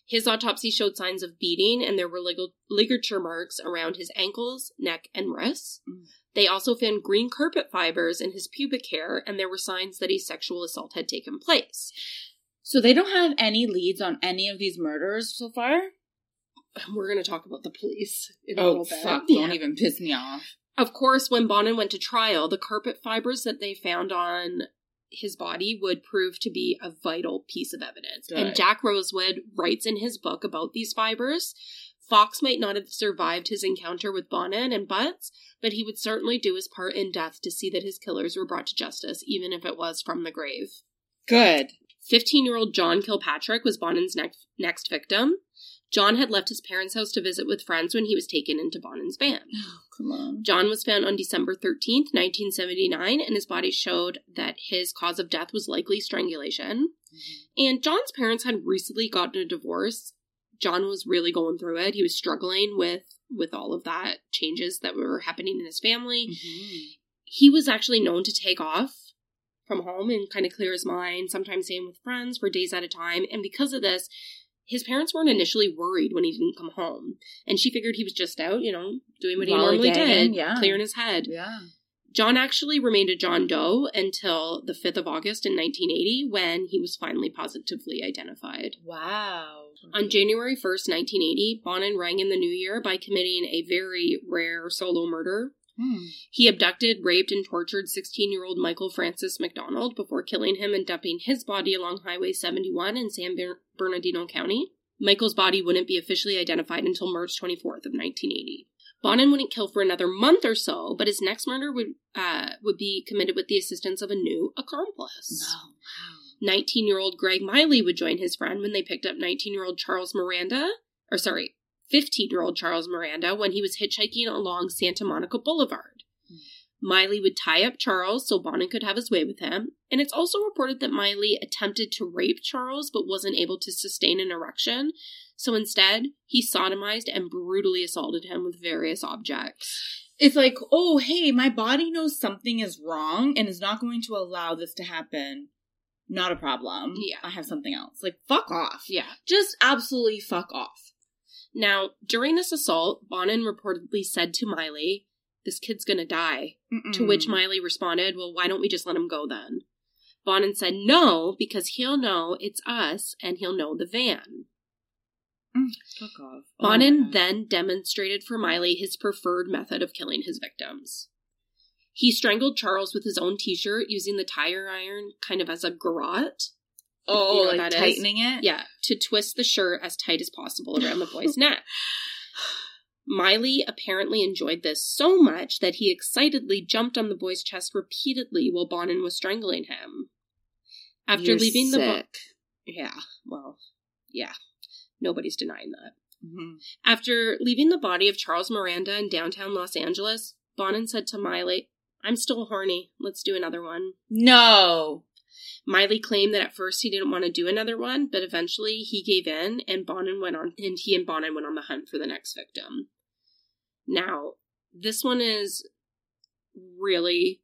His autopsy showed signs of beating, and there were lig- ligature marks around his ankles, neck, and wrists. Mm. They also found green carpet fibers in his pubic hair, and there were signs that a sexual assault had taken place. So they don't have any leads on any of these murders so far. We're going to talk about the police in a Oh little bit. fuck! Yeah. Don't even piss me off. Of course, when Bonin went to trial, the carpet fibers that they found on his body would prove to be a vital piece of evidence. And Jack Rosewood writes in his book about these fibers. Fox might not have survived his encounter with Bonin and Butts, but he would certainly do his part in death to see that his killers were brought to justice, even if it was from the grave. Good. 15 year old John Kilpatrick was Bonin's next, next victim. John had left his parents' house to visit with friends when he was taken into Bonin's van. Oh, come on. John was found on December 13th, 1979, and his body showed that his cause of death was likely strangulation. Mm-hmm. And John's parents had recently gotten a divorce. John was really going through it. He was struggling with with all of that changes that were happening in his family. Mm-hmm. He was actually known to take off from home and kind of clear his mind, sometimes staying with friends for days at a time. And because of this, his parents weren't initially worried when he didn't come home. And she figured he was just out, you know, doing what he normally did, yeah. clearing his head. Yeah. John actually remained a John Doe until the 5th of August in 1980 when he was finally positively identified. Wow. On January 1st, 1980, Bonin rang in the new year by committing a very rare solo murder. Hmm. He abducted, raped, and tortured 16 year old Michael Francis McDonald before killing him and dumping his body along Highway 71 in San Ber- Bernardino County. Michael's body wouldn't be officially identified until March 24th of 1980. Bonin wouldn't kill for another month or so, but his next murder would uh, would be committed with the assistance of a new accomplice. No. 19 year old Greg Miley would join his friend when they picked up 19 year old Charles Miranda, or sorry, 15 year old Charles Miranda when he was hitchhiking along Santa Monica Boulevard. Hmm. Miley would tie up Charles so Bonin could have his way with him, and it's also reported that Miley attempted to rape Charles but wasn't able to sustain an erection, so instead, he sodomized and brutally assaulted him with various objects. It's like, oh, hey, my body knows something is wrong and is not going to allow this to happen. Not a problem. Yeah. I have something else. Like, fuck off. Yeah. Just absolutely fuck off. Now, during this assault, Bonin reportedly said to Miley, This kid's gonna die. To which Mm. Miley responded, Well, why don't we just let him go then? Bonin said, No, because he'll know it's us and he'll know the van. Fuck off. Bonin Oh, then demonstrated for Miley his preferred method of killing his victims. He strangled Charles with his own t shirt using the tire iron kind of as a garrote. Oh, you know like that is. tightening it? Yeah, to twist the shirt as tight as possible around the boy's neck. Miley apparently enjoyed this so much that he excitedly jumped on the boy's chest repeatedly while Bonin was strangling him. After You're leaving the bo- sick. yeah, well, yeah, nobody's denying that. Mhm. After leaving the body of Charles Miranda in downtown Los Angeles, Bonin said to Miley, I'm still horny. Let's do another one. No. Miley claimed that at first he didn't want to do another one, but eventually he gave in and Bonin went on and he and Bonin went on the hunt for the next victim. Now, this one is really,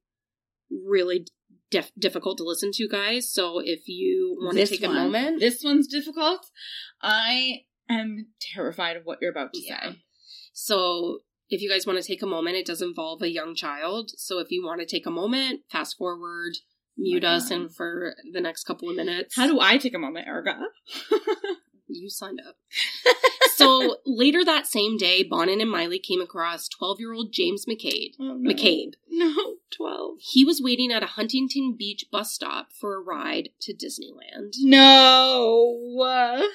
really dif- difficult to listen to, guys. So if you want to take one. a moment, This one's difficult. I am terrified of what you're about to Yeah. say. So if you guys want to take a moment, it does involve a young child. So if you want to take a moment, fast forward, mute us, and for the next couple of minutes, How do I take a moment, Erica? you signed up? so later that same day, Bonin and Miley came across 12 year old James McCabe. Oh, no. McCabe. No, 12. He was waiting at a Huntington Beach bus stop for a ride to Disneyland. No.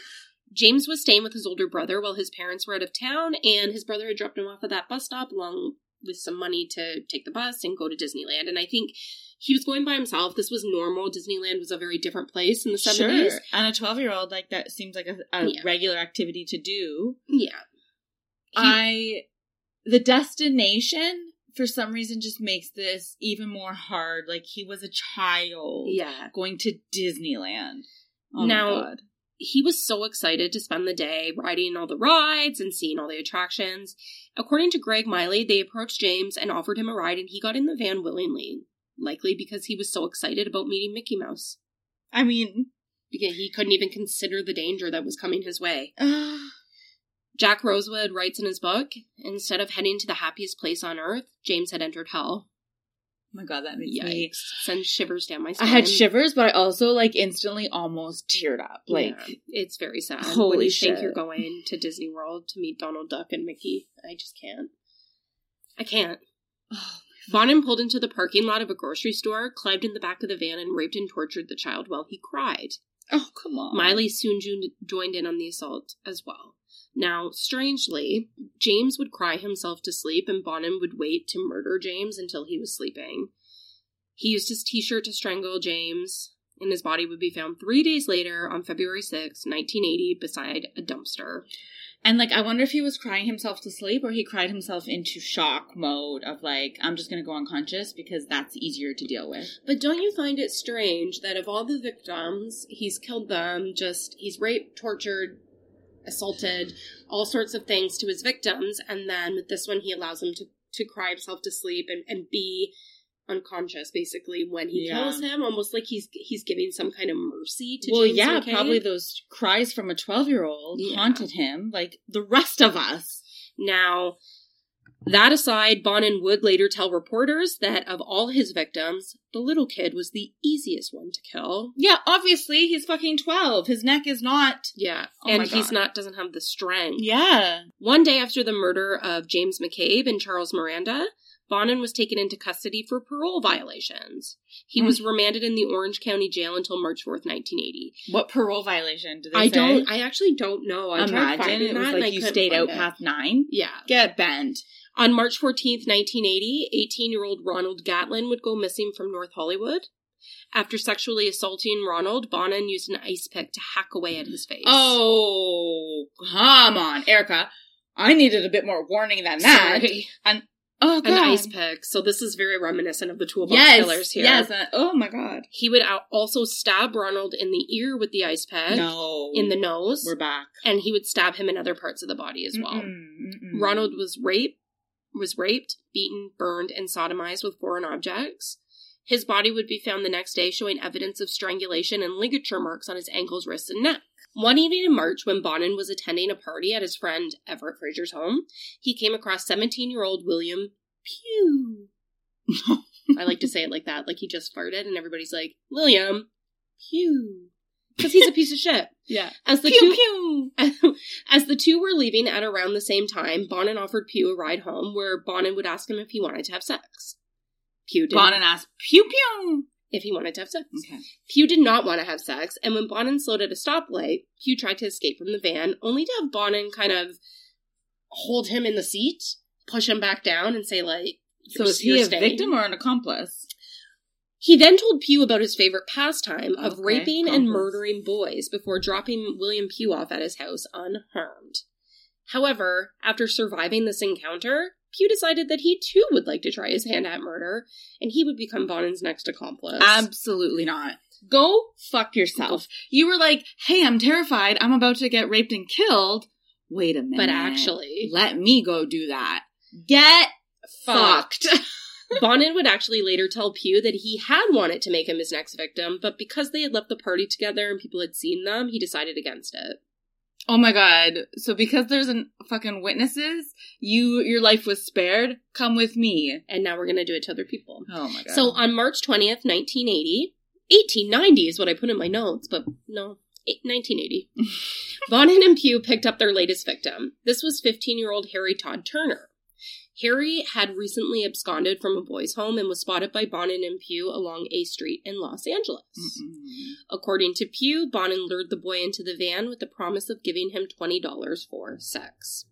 James was staying with his older brother while his parents were out of town, and his brother had dropped him off at that bus stop along with some money to take the bus and go to Disneyland. And I think he was going by himself. This was normal. Disneyland was a very different place in the 70s. Sure. And a 12 year old, like, that seems like a, a Yeah. regular activity to do. Yeah. He- I. The destination, for some reason, just makes this even more hard. Like, he was a child yeah. going to Disneyland. Oh Now- my god. he was so excited to spend the day riding all the rides and seeing all the attractions. According to Greg Miley, they approached James and offered him a ride, and he got in the van willingly, likely because he was so excited about meeting Mickey Mouse. I mean, Because he couldn't even consider the danger that was coming his way. Jack Rosewood writes in his book instead of heading to the happiest place on earth, James had entered hell. oh my god, that makes me. Yikes. Sends shivers down my spine. I had shivers, but I also like instantly almost teared up. Like, Yeah, it's very sad. Holy when you think you're going to Disney World to meet Donald Duck and Mickey. I just can't. I can't. oh, Bonin pulled into the parking lot of a grocery store, climbed in the back of the van, and raped and tortured the child while he cried. oh come on. Miley soon joined in on the assault as well. Now, strangely, James would cry himself to sleep, and Bonin would wait to murder James until he was sleeping. He used his t shirt to strangle James, and his body would be found three days later on February 6, 1980, beside a dumpster. And like, I wonder if he was crying himself to sleep or he cried himself into shock mode of like, I'm just gonna go unconscious because that's easier to deal with. But don't you find it strange that of all the victims, he's killed them, just, he's raped, tortured, assaulted, all sorts of things to his victims, and then with this one, he allows them to, to cry himself to sleep and, and be unconscious basically when he Yeah. kills him, almost like he's he's giving some kind of mercy to well, James yeah, probably those cries from a 12 year old Yeah. haunted him like the rest of us. Now, that aside, Bonin would later tell reporters that of all his victims, the little kid was the easiest one to kill. Yeah, obviously he's fucking 12. His neck is not. Yeah, Oh and he's not doesn't have the strength. Yeah. One day after the murder of James McCabe and Charles Miranda, Bonin was taken into custody for parole violations. He Hmm. was remanded in the Orange County Jail until March 4th, 1980. What parole violation did they I say? don't, I actually don't know. I imagine it was that like you stayed out it. past nine. Yeah. Get bent. On March 14th, 1980, 18 year old Ronald Gatlin would go missing from North Hollywood. After sexually assaulting Ronald, Bonin used an ice pick to hack away at his face. Oh, come on, Erica. I needed a bit more warning than that. Sorry. Oh, God. An ice pick. So this is very reminiscent of the toolbox yes, killers here. Yes. uh, oh my God. He would al- also stab Ronald in the ear with the ice pick, No. in the nose, We're back. and he would stab him in other parts of the body as well. Mm-mm, mm-mm. Ronald was raped, was raped, beaten, burned, and sodomized with foreign objects. His body would be found the next day showing evidence of strangulation and ligature marks on his ankles, wrists, and neck. One evening in March, when Bonin was attending a party at his friend Everett Fraser's home, he came across 17 year old William Pugh. I like to say it like that, like he just farted, and everybody's like, William Pugh. Because he's a piece of shit. Yeah. As the Pew two pew. as the two were leaving at around the same time, Bonin offered Pugh a ride home where Bonin would ask him if he wanted to have sex. Pugh did Bonin asked, pew pew. If he wanted to have sex. Okay. Pugh did not want to have sex, and when Bonin slowed at a stoplight, Pugh tried to escape from the van, only to have Bonin kind of hold him in the seat, push him back down, and say like, So is he a staying." victim or an accomplice? He then told Pugh about his favorite pastime of Okay, raping and murdering boys before dropping William Pugh off at his house unharmed. However, after surviving this encounter, Pugh decided that he too would like to try his hand at murder, and he would become Bonin's next accomplice. Absolutely not. Go fuck yourself. You were like, hey, I'm terrified. I'm about to get raped and killed. Wait a minute. but actually, let me go do that. Get fucked. Bonin would actually later tell Pugh that he had wanted to make him his next victim, but because they had left the party together and people had seen them, he decided against it. Oh my god. So because there's an fucking witnesses, you your life was spared. Come with me. And now we're going to do it to other people. Oh my god. So on March 20th, 1980, 1890 is what I put in my notes, but no, 1980. Bonin and Pugh picked up their latest victim. This was 15 year old Harry Todd Turner. Harry had recently absconded from a boys' home and was spotted by Bonin and Pugh along A Street in Los Angeles. Mm-mm. According to Pugh, Bonin lured the boy into the van with the promise of giving him $20 for sex.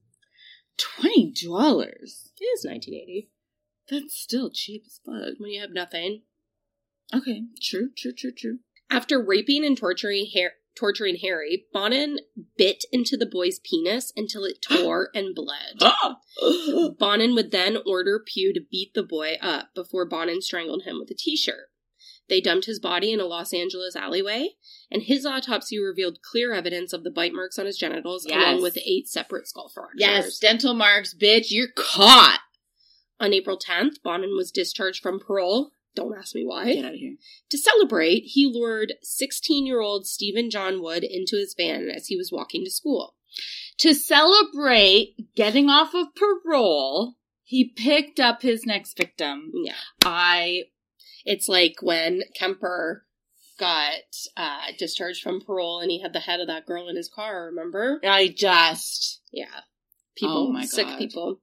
twenty dollars. It is 1980 That's still cheap as fuck. when you have nothing. Okay, true, true, true, true. After raping and torturing Har- torturing Harry, Bonin bit into the boy's penis until it tore and bled. Bonin would then order Pugh to beat the boy up before Bonin strangled him with a t-shirt. They dumped his body in a Los Angeles alleyway, and his autopsy revealed clear evidence of the bite marks on his genitals, Yes. along with eight separate skull fractures. yes, dental marks, bitch. You're caught. On April 10th, Bonin was discharged from parole. Don't ask me why. Get out of here. To celebrate, he lured 16 year old Stephen John Wood into his van as he was walking to school. To celebrate getting off of parole, he picked up his next victim. Yeah. I It's like when Kemper got uh, discharged from parole and he had the head of that girl in his car, remember? I just Yeah. People, Oh my sick God. people.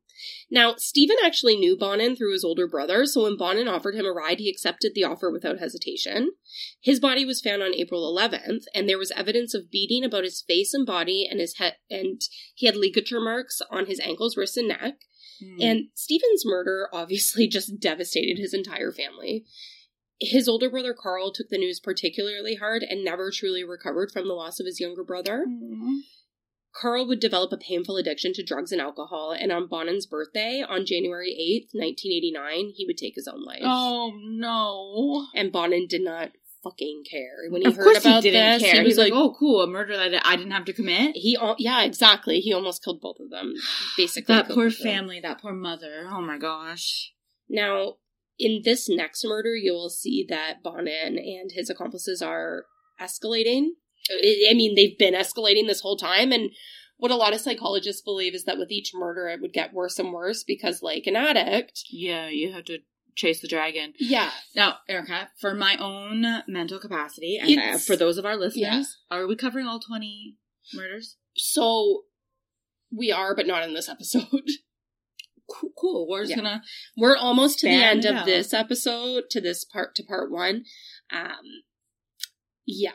Now, Stephen actually knew Bonin through his older brother, so when Bonin offered him a ride, he accepted the offer without hesitation. His body was found on April 11th, and there was evidence of beating about his face and body and his head, and he had ligature marks on his ankles, wrists, and neck. Hmm. And Stephen's murder obviously just devastated his entire family. His older brother Carl took the news particularly hard and never truly recovered from the loss of his younger brother. Mm. Carl would develop a painful addiction to drugs and alcohol, and on Bonin's birthday, on January 8th, 1989, he would take his own life. Oh no. And Bonin did not fucking care. When he of heard about he this, care. he was He's like, "Oh, cool, a murder that I didn't have to commit." he, al- yeah, exactly. He almost killed both of them, basically. That poor family, that poor mother. Oh my gosh. Now, in this next murder, you will see that Bonin and his accomplices are escalating. I mean, they've been escalating this whole time, and what a lot of psychologists believe is that with each murder, it would get worse and worse because, like an addict, Yeah, you have to chase the dragon. yeah, Now, Erica, for my own mental capacity, and uh, It's- for those of our listeners, yeah. are we covering all twenty murders? so we are, but not in this episode. Cool. cool. We're just Yeah. gonna. We're almost to the end of out. this episode, to this part, to part one. Um, yeah,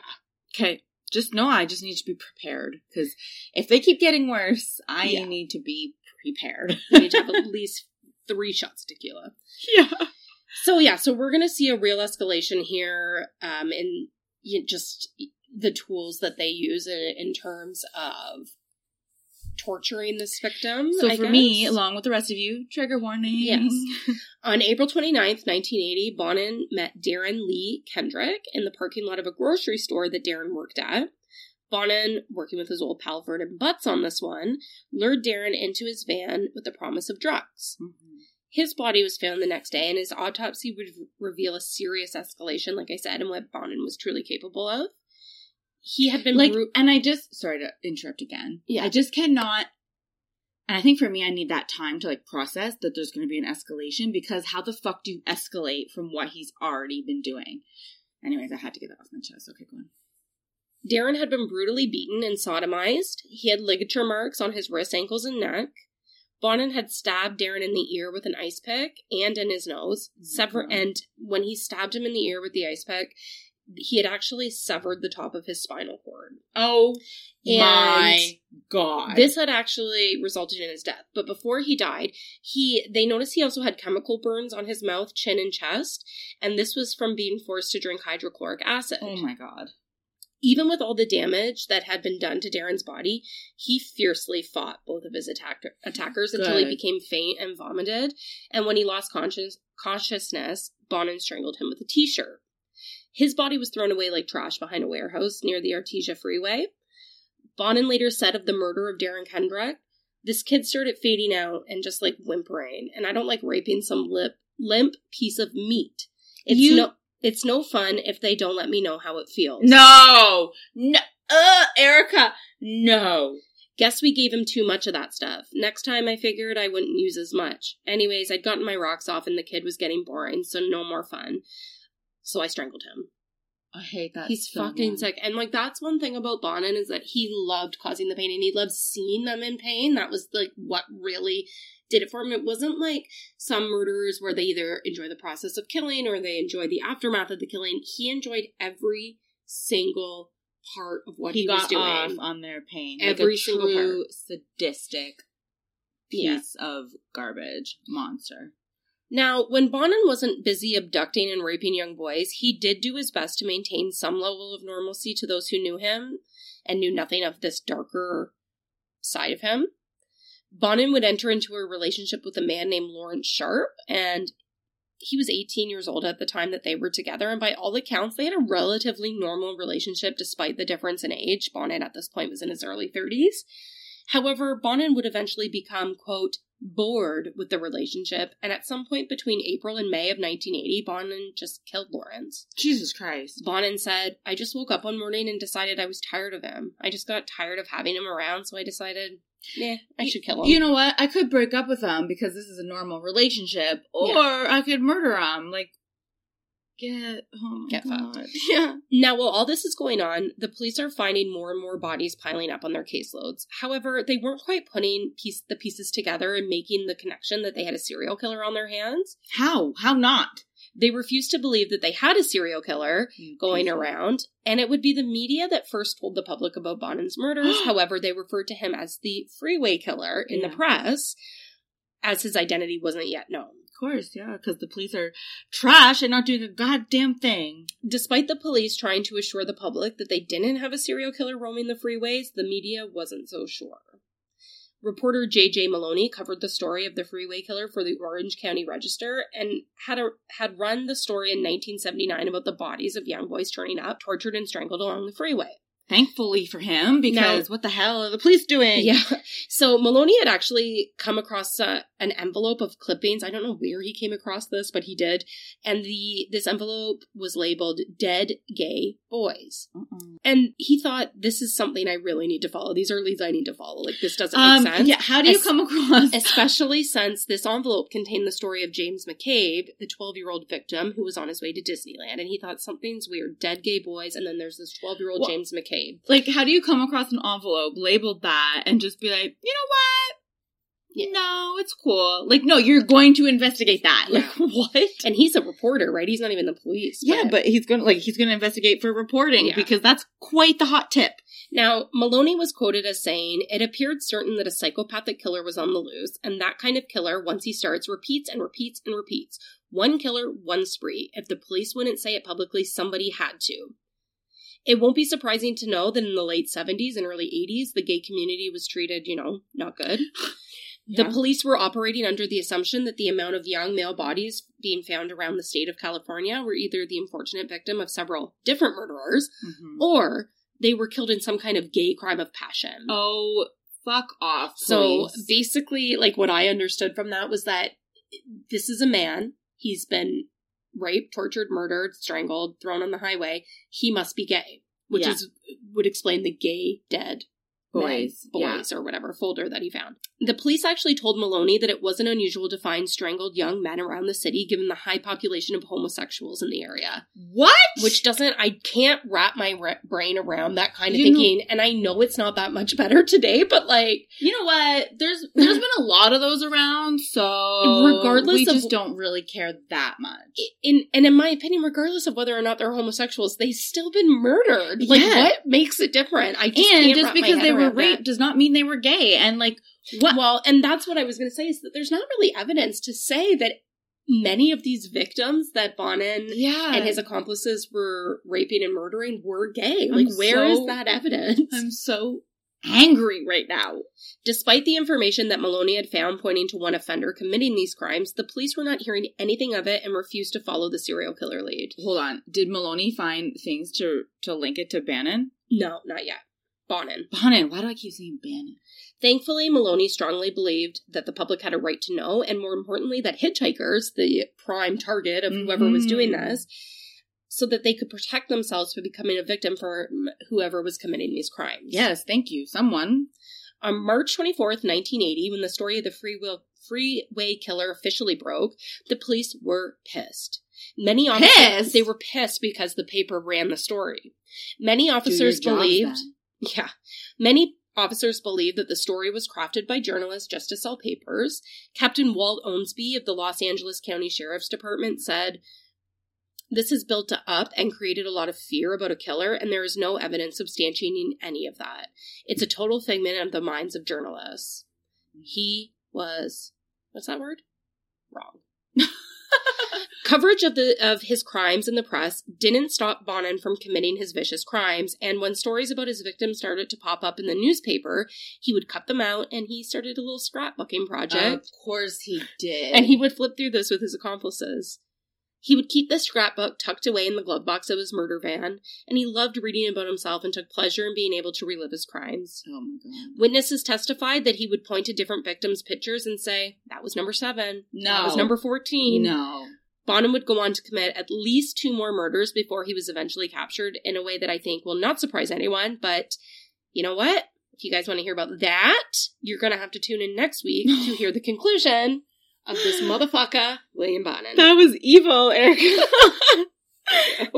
Okay. Just know I just need to be prepared because if they keep getting worse, I Yeah. need to be prepared. we need to have at least three shots tequila. yeah. So yeah, so we're gonna see a real escalation here, um, in you just the tools that they use in, in terms of torturing this victim. So I for me, along with the rest of you, trigger warning. Yes. on April 29th, 1980, Bonin met Darren Lee Kendrick in the parking lot of a grocery store that Darren worked at. Bonin, working with his old pal Vernon Butts on this one, lured Darren into his van with the promise of drugs. Mhm. His body was found the next day, and his autopsy would reveal a serious escalation, like I said, and what Bonin was truly capable of. He had been like, bru- and I just sorry to interrupt again. Yeah. I just cannot. And I think for me, I need that time to like process that there's going to be an escalation because how the fuck do you escalate from what he's already been doing? Anyways, I had to get that off my chest. Okay, go on. Darren had been brutally beaten and sodomized. He had ligature marks on his wrists, ankles, and neck. Bonin had stabbed Darren in the ear with an ice pick and in his nose. Oh Sever- and when he stabbed him in the ear with the ice pick, he had actually severed the top of his spinal cord. Oh And my god! This had actually resulted in his death. But before he died, he they noticed he also had chemical burns on his mouth, chin, and chest, and this was from being forced to drink hydrochloric acid. oh my god! Even with all the damage that had been done to Darren's body, he fiercely fought both of his attack- attackers until he became faint and vomited. And when he lost conscious- consciousness, Bonin strangled him with a t shirt. His body was thrown away like trash behind a warehouse near the Artesia Freeway. Bonin later said of the murder of Darren Kendrick, this kid started fading out and just like whimpering, and I don't like raping some lip limp piece of meat. It's You- no it's no fun if they don't let me know how it feels. No, no, uh, Erica, no. Guess we gave him too much of that stuff. Next time I figured I wouldn't use as much. Anyways, I'd gotten my rocks off and the kid was getting boring, so no more fun. So I strangled him. I hate that. He's so fucking much. sick. And like that's one thing about Bonin is that he loved causing the pain and he loved seeing them in pain. That was like what really did it for him. It wasn't like some murderers where they either enjoy the process of killing or they enjoy the aftermath of the killing. He enjoyed every single part of what he, he was got doing. off on their pain. Every like a single true sadistic Yeah. piece of garbage monster. Now, when Bonin wasn't busy abducting and raping young boys, he did do his best to maintain some level of normalcy to those who knew him and knew nothing of this darker side of him. Bonin would enter into a relationship with a man named Lawrence Sharp, and he was 18 years old at the time that they were together, and by all accounts, they had a relatively normal relationship despite the difference in age. Bonin at this point was in his early 30s. However, Bonin would eventually become, quote, bored with the relationship, and at some point between April and May of 1980, Bonin just killed Lawrence. Jesus Christ. Bonin said, I just woke up one morning and decided I was tired of him. I just got tired of having him around, so I decided, yeah, I should kill him. You know what? I could break up with him because this is a normal relationship, or Yeah. I could murder him. Like, get oh my Get god, fucked. yeah. Now, while all this is going on, the police are finding more and more bodies piling up on their caseloads. However, they weren't quite putting piece, the pieces together and making the connection that they had a serial killer on their hands. How? How not? They refused to believe that they had a serial killer going around, and it would be the media that first told the public about Bonin's murders. However, they referred to him as the freeway killer in Yeah. the press, as his identity wasn't yet known. Of course, yeah, because the police are trash and not doing a goddamn thing. Despite the police trying to assure the public that they didn't have a serial killer roaming the freeways, the media wasn't so sure. Reporter J.J. Maloney covered the story of the freeway killer for the Orange County Register and had a, had run the story in 1979 about the bodies of young boys turning up, tortured and strangled along the freeway. Thankfully for him, because what the hell are the police doing? Yeah. So Maloney had actually come across uh, an envelope of clippings. I don't know where he came across this, but he did. And the this envelope was labeled "Dead Gay Boys." Uh-uh. And he thought this is something I really need to follow. These are leads I need to follow. Like this doesn't Um, make sense. yeah, how do you Es- come across? Especially since this envelope contained the story of James McCabe, the 12 year old victim who was on his way to Disneyland. And he thought something's weird. Dead gay boys. And then there's this 12 year old Well- James McCabe. Like, how do you come across an envelope labeled that and just be like, you know what? Yeah. No, it's cool. Like, no, you're going to investigate that. Like, what? And he's a reporter, right? He's not even the police. Yeah, but he's gonna like he's gonna investigate for reporting Yeah. because that's quite the hot tip. Now, Maloney was quoted as saying, It appeared certain that a psychopathic killer was on the loose, and that kind of killer, once he starts, repeats and repeats and repeats. One killer, one spree. If the police wouldn't say it publicly, somebody had to. It won't be surprising to know that in the late 70s and early 80s, the gay community was treated, you know, not good. The Yeah. police were operating under the assumption that the amount of young male bodies being found around the state of California were either the unfortunate victim of several different murderers mm-hmm. or they were killed in some kind of gay crime of passion. Oh, fuck off. so basically, like what I understood from that was that this is a man. He's been raped, tortured, murdered, strangled, thrown on the highway. He must be gay, which Yeah. is would explain the gay dead boys, men, yeah. boys or whatever folder that he found. The police actually told Maloney that it wasn't unusual to find strangled young men around the city given the high population of homosexuals in the area. What? Which doesn't, I can't wrap my ra- brain around that kind of You know- thinking. and I know it's not that much better today, but like, you know what? There's there's been a lot of those around, so Regardless we of- just don't really care that much. in and in my opinion, regardless of whether or not they're homosexuals, they've still been murdered. Like, Yeah. what makes it different? I just and can't just because they were that. does not mean they were gay. And like, what? Well, and that's what I was going to say is that there's not really evidence to say that many of these victims that Bonin Yeah. and his accomplices were raping and murdering were gay. I'm Like, where is so- that evidence? I'm so angry right now. Despite the information that Maloney had found pointing to one offender committing these crimes, the police were not hearing anything of it and refused to follow the serial killer lead. Hold on. Did Maloney find things to to link it to Bannon? No, not yet. Bonin. Bannon. Why do I keep saying Bannon? Thankfully, Maloney strongly believed that the public had a right to know, and more importantly, that hitchhikers, the prime target of whoever was doing Mhm. this, so that they could protect themselves from becoming a victim for whoever was committing these crimes. Yes, thank you. Someone. On March 24th, 1980, when the story of the free will, freeway killer officially broke, the police were pissed. Many officers, Pissed? they were pissed because the paper ran the story. Many officers believed, then. Yeah, many officers believe that the story was crafted by journalists just to sell papers. Captain Walt Owensby of the Los Angeles County Sheriff's Department said, this has built up and created a lot of fear about a killer, and there is no evidence substantiating any of that. It's a total figment of the minds of journalists. He was what's that word? Wrong. Coverage of the of his crimes in the press didn't stop Bonin from committing his vicious crimes, and when stories about his victims started to pop up in the newspaper, he would cut them out and he started a little scrapbooking project. Of course he did. And he would flip through this with his accomplices. He would keep the scrapbook tucked away in the glove box of his murder van, and he loved reading about himself and took pleasure in being able to relive his crimes. Oh my god. Witnesses testified that he would point to different victims' pictures and say, That was number seven. No. That was number 14. No. Bonin would go on to commit at least two more murders before he was eventually captured in a way that I think will not surprise anyone. But you know what? If you guys want to hear about that, you're going to have to tune in next week to hear the conclusion of this motherfucker, William Bonin. That was evil, Erica.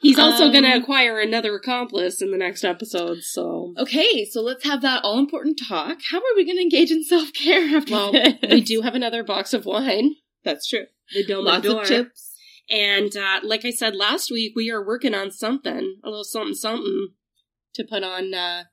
He's also Um, going to acquire another accomplice in the next episode, so. okay, so let's have that all important talk. How are we going to engage in self care after Well, this? we do have another box of wine. That's true. The Dome Lots of chips. And uh, like I said last week, we are working on something, a little something, something to put on uh,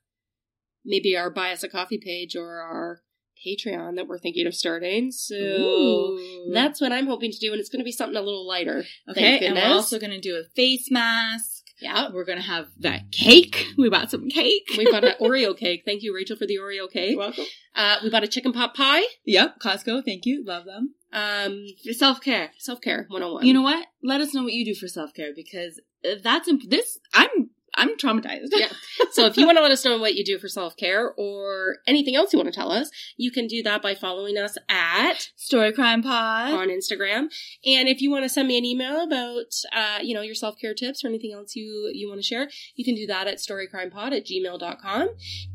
maybe our Buy Us a Coffee page or our Patreon that we're thinking of starting. So Ooh. that's what I'm hoping to do, and it's going to be something a little lighter. okay. And we're also going to do a face mask. Yeah. We're going to have that cake. We bought some cake. We bought an Oreo cake. Thank you, Rachel, for the Oreo cake. welcome. Uh, we bought a chicken pot pie. Yep, Costco. Thank you. Love them. Um, Self care. Self care 101. You know what? Let us know what you do for self care because that's imp- this. I'm I'm traumatized. Yeah. So if you want to let us know what you do for self care or anything else you want to tell us, you can do that by following us at Story Crime Pod. on Instagram. And if you want to send me an email about uh, you know, your self care tips or anything else you you want to share, you can do that at storycrimepod at gmail.com.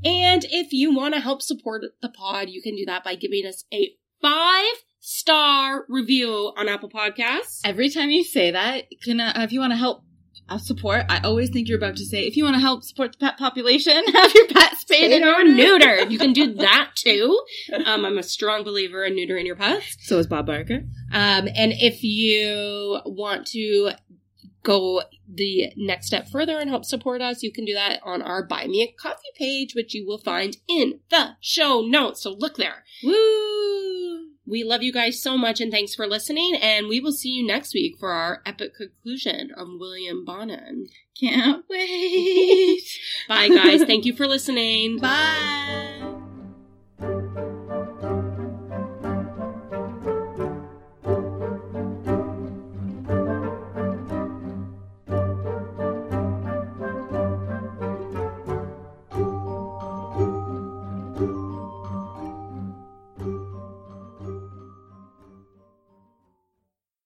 And if you want to help support the pod, you can do that by giving us a five star review on Apple Podcasts. Every time you say that, can uh, if you want to help uh, support, I always think you're about to say if you want to help support the pet population, have your pet spayed Spayed and or neutered. neutered. You can do that too. Um, I'm a strong believer in neutering your pets. So is Bob Barker. Um, and if you want to go the next step further and help support us, you can do that on our Buy Me a Coffee page, which you will find in the show notes. So look there. Woo! We love you guys so much and thanks for listening. And we will see you next week for our epic conclusion of William Bonin. Can't wait. Bye, guys. Thank you for listening. Bye.